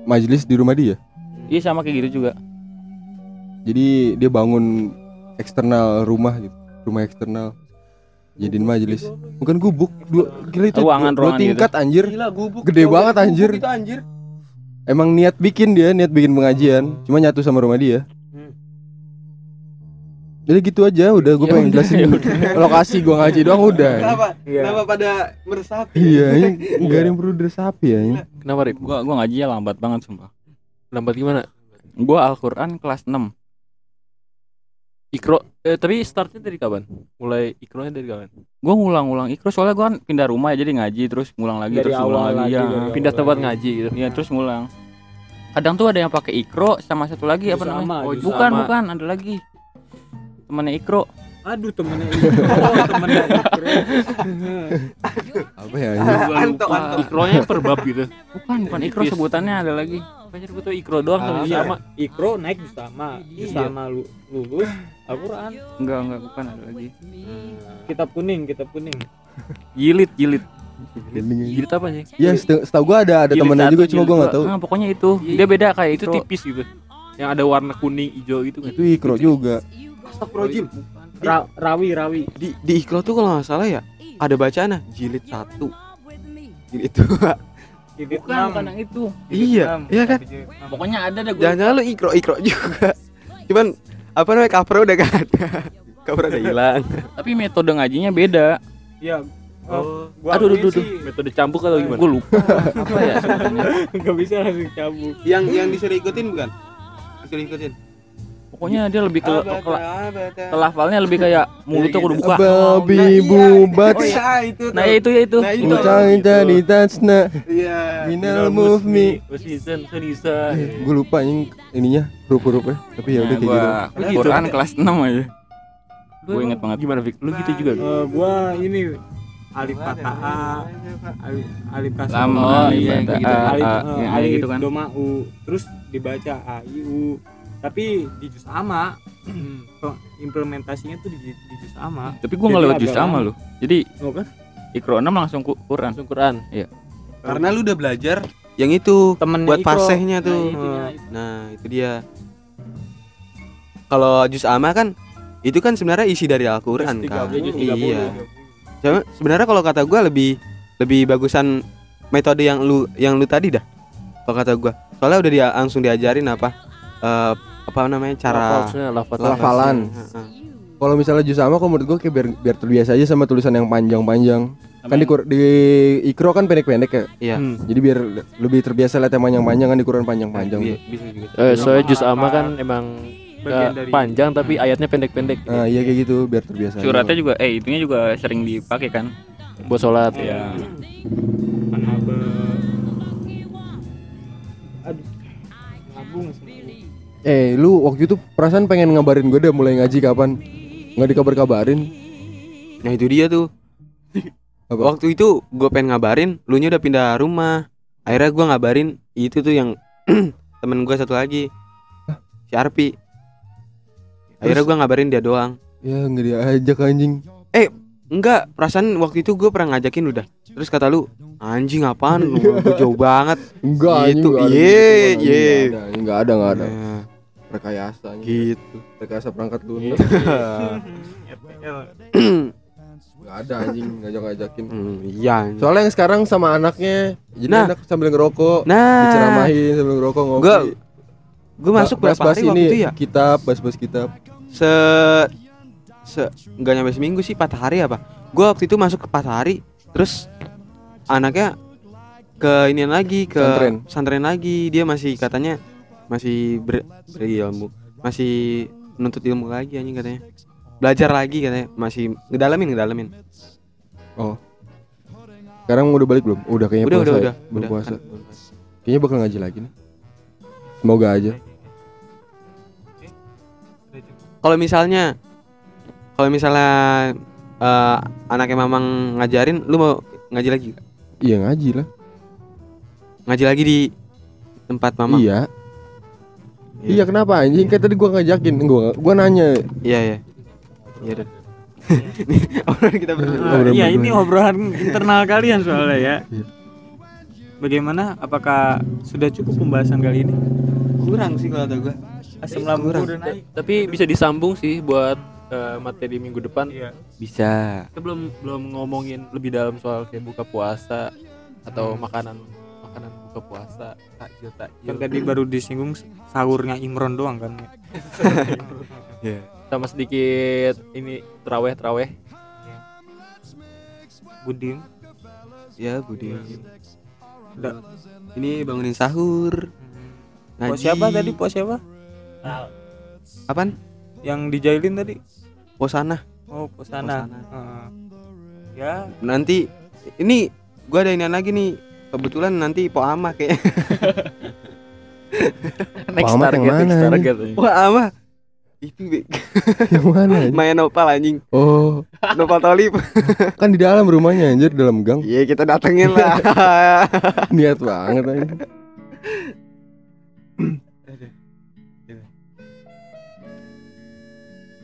majelis di rumah dia Iya sama kayak gitu juga. jadi dia bangun eksternal rumah gitu rumah eksternal jadiin majelis bukan gubuk dua gila itu Ruangan- dua, dua ruangan tingkat anjir Gila gubuk. Gede Coba banget, gubuk anjir. Itu anjir. emang niat bikin dia niat bikin pengajian cuma nyatu sama rumah dia Hmm. jadi gitu aja udah gue Ya pengen jelasin ya lokasi gue ngaji doang udah Kenapa? Iya. Kenapa pada meresapi? iya nggak ada yang perlu diresapi ya ini. Kenapa Rip? Gua gua ngaji ya lambat banget sumpah. Lambat gimana? Gua Al-Qur'an kelas 6. Ikro eh, tapi startnya dari kapan? Mulai ikronya dari kapan? Gua ngulang-ulang ikro soalnya gua kan pindah rumah ya jadi ngaji terus ngulang lagi Dari terus ngulang lagi, lagi, ya. Pindah awal tempat lagi. ngaji gitu. Iya terus ngulang. Kadang tuh ada yang pakai ikro sama satu lagi apa namanya? sama, oh, bukan sama. bukan ada lagi. Temannya ikro. Aduh temennya Ikro, temennya Ikro. apa ya Anto, anto. Ikronya per bab gitu. Bukan bukan ikro sebutannya ada lagi. Pacar gua tuh ikro doang sama Iya, sama. Ikro naik di sama, di Iya. sama lu, lulus Al-Quran. Enggak enggak bukan ada lagi. Kitab kuning, kitab kuning. Jilid, jilid. Jilid apa sih? ya setahu setahu gue ada ada Jilid temennya satu, juga cuma jilid gue nggak dua. tahu Nah, pokoknya itu. Iya. Dia beda kayak Itu ikro. tipis gitu. Yang ada warna kuning, hijau gitu kan. itu ikro juga Astagfirullahaladzim. Ra- rawi, rawi. Di di Iqra tuh kalau nggak salah ya ada bacaan jilid satu. Jilid dua. Kitab Bukan bukan yang itu. Iya, iya kan? Pokoknya ada deh gua. Jangan-jangan lu Iqra Iqra juga. Cuman apa namanya cover udah gak ada. Cover udah hilang. Tapi metode ngajinya beda. Iya. Oh. gua Aduh, aduh, aduh. Metode cambuk atau gimana? Gue lupa apa ya. Nggak bisa langsung cabut. yang yang disuruh ikutin bukan? Disuruh ikutin. Pokoknya dia lebih ke, Abada, ke, abada. ke lafalnya lebih kayak mulutnya kudu buka. babi bubat Oh iya itu tuh. Nah itu ya itu. Nah, itu. Ucang jadi tasna Iya. Minal move me Season, senisa. Gue lupa yang ininya huruf-hurufnya Tapi ya udah kayak gitu Nah, gua Quran kelas 6 aja. Gue inget banget. Gimana, Vic? Lu gitu juga? Eh, gua ini alif kata A, alif, alif kasar Lama, A, iya, kayak kayak gitu. A, alif, A, eh, iya, alif gitu kan. doma U, terus dibaca A I U. Tapi di juz sama, pe- implementasinya tuh di, di juz sama. Tapi gue nggak lewat juz agak sama loh. Jadi Oh kan? Ikro 6 langsung ku- Quran. Langsung Quran. Karena lu udah belajar yang itu Temennya buat Ikro. fasehnya tuh. Nah, itunya, Nah, itu dia. Kalau juz amma kan itu kan sebenarnya isi dari Al-Qur'an kan. 30, juz 30. Iya. Cuma sebenarnya kalau kata gua lebih lebih bagusan metode yang lu yang lu tadi dah. Kalau kata gua. Soalnya udah dia langsung diajarin apa eh, apa namanya cara. Lafalan. Kalau misalnya juz sama kalau menurut gue kayak biar, biar terbiasa aja sama tulisan yang panjang-panjang Kan di, di Ikro kan pendek-pendek ya Iya. Hmm. Jadi biar lebih terbiasa lihat yang panjang-panjang kan di Quran panjang-panjang tuh. bisa juga. Eh, soalnya Sama juz amma apa? kan emang Bagian nggak dari- panjang tapi ayatnya pendek-pendek. Nah iya kayak gitu biar terbiasa. Suratnya juga eh itunya juga sering dipakai kan. Buat sholat. Iya. Anaba. Eh lu waktu itu perasaan pengen ngabarin gue deh mulai ngaji kapan Nggak dikabar-kabarin Nah, itu dia tuh. Apa? Waktu itu gue pengen ngabarin, lu nya udah pindah rumah. Akhirnya gua ngabarin itu tuh yang temen gua satu lagi. Si Arpi. Akhirnya gua ngabarin dia doang. Ya nggak diajak anjing Enggak, perasaan waktu itu gue pernah ngajakin lu dah. Terus kata lu, anjing apaan lu, lu jauh banget. Enggak Gitu, ye, gitu, ye. nggak ada, anjing, nggak ada Nah, Rekayasa gitu. Rekayasa perangkat lunak Nggak ada anjing ngajak-ngajakin Hmm, iya. anjing. Soalnya yang sekarang sama anaknya Jadi Nah. anak sambil ngerokok Nah, Diceramahin sambil ngerokok ngopi gue masuk berapa hari waktu ini itu ya? Kitab, bahas-bahas kitab Se se nggak nyampe seminggu sih, 4 hari apa? Gua waktu itu masuk ke 4 hari, terus anaknya ke ini lagi ke pesantren lagi. Dia masih katanya masih ber, berilmu, masih menuntut ilmu lagi anjing katanya. Belajar lagi katanya, masih ngedalamin ngedalamin. Sekarang udah balik belum? Udah kayaknya Udah puasa udah ya? udah, Belum udah. puasa kan. Kayaknya bakal ngaji lagi nih Semoga aja Kalau misalnya kalau misalnya eh, anaknya mamang ngajarin, lu mau ngaji lagi? Iya ngaji lah Ngaji lagi di tempat mamang? Iya Iya kenapa anjing? Kayak tadi gua ngajakin Gua, gua nanya Iya ya. Iya dan. Orang kita berdua. Obrolan Iya ini obrolan internal kalian soalnya ya. bagaimana apakah sudah cukup pembahasan kali ini kurang sih kalau kata gua asam lambung kurang. udah naik Tapi bisa disambung sih buat eh, materi minggu depan. iya. bisa. Kita belum belum ngomongin lebih dalam soal kayak buka puasa atau makanan makanan buka puasa takjil kan takjil tadi baru disinggung sahurnya Imron doang kan ya sama sedikit ini teraweh teraweh Budim. Ya Budi Udah. ini bangunin sahur. Pos ngaji. siapa tadi? Pos siapa? apaan? Yang dijailin tadi? Posana Oh, posana. Posana. Heeh. ya, nanti ini gua ada ini lagi nih kebetulan nanti po ama kayak next target next mana target po ama itu Be. Yang mana? main nopal anjing Oh, nopal tolip kan di dalam rumahnya anjir di dalam gang. iya kita datengin lah Niat banget anjing.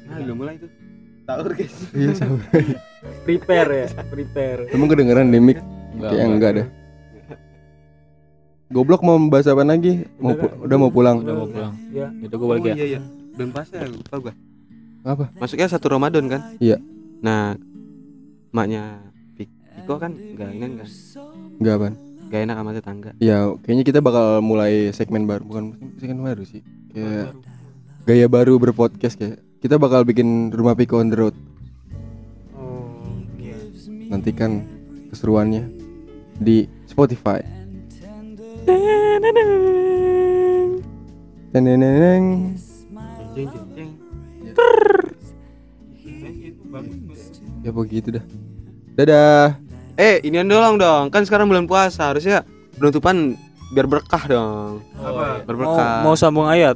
nah udah mulai tuh sahur guys Iya sama. prepare ya, prepare. Emang kedengeran di mic? Kayak enggak dah. Goblok mau membahas apa lagi? Mau pu- udah mau pulang. udah mau pulang Ya. itu gue balik ya iya iya belum pas ya lupa gua Apa? masuknya satu Ramadan kan Iya. nah maknya Pik- Piko kan nggak ini kan Enggak apaan? nggak enak sama tetangga Ya, kayaknya kita bakal mulai segmen baru, bukan segmen baru sih. Kayak gaya baru berpodcast kayak. Kita bakal bikin rumah Piko on the road. Oh. Nantikan keseruannya di Spotify. Teneneng. Ya begitu dah. Dadah. eh inian doang dong kan sekarang bulan puasa harusnya penutupan biar berkah dong Apa? Mau, berberkah mau sambung ayat?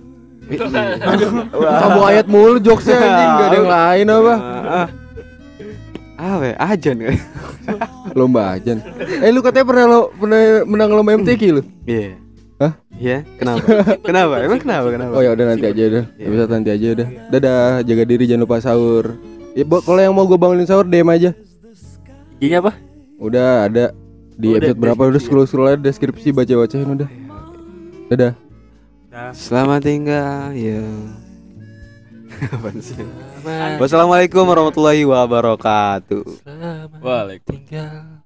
Eh, iya. Kamu ayat mulu jokesnya anjing, enggak ada yang lain apa? Ah, ah we ajan kan Lomba ajan. Eh lu katanya pernah lo pernah menang lomba MTQ lu? iya Hah? iya kenapa kenapa emang kenapa kenapa Oh ya udah nanti aja udah. Iya. Bisa nanti aja udah. Dadah, jaga diri jangan lupa sahur. Ya, kalau yang mau gue bangunin sahur DM aja. gini apa Udah ada di Oh, udah, episode berapa udah scroll scroll aja deskripsi baca bacain udah. Dadah. Selamat tinggal ya? Wassalamualaikum warahmatullahi wabarakatuh selamat Waalaikumsalam. tinggal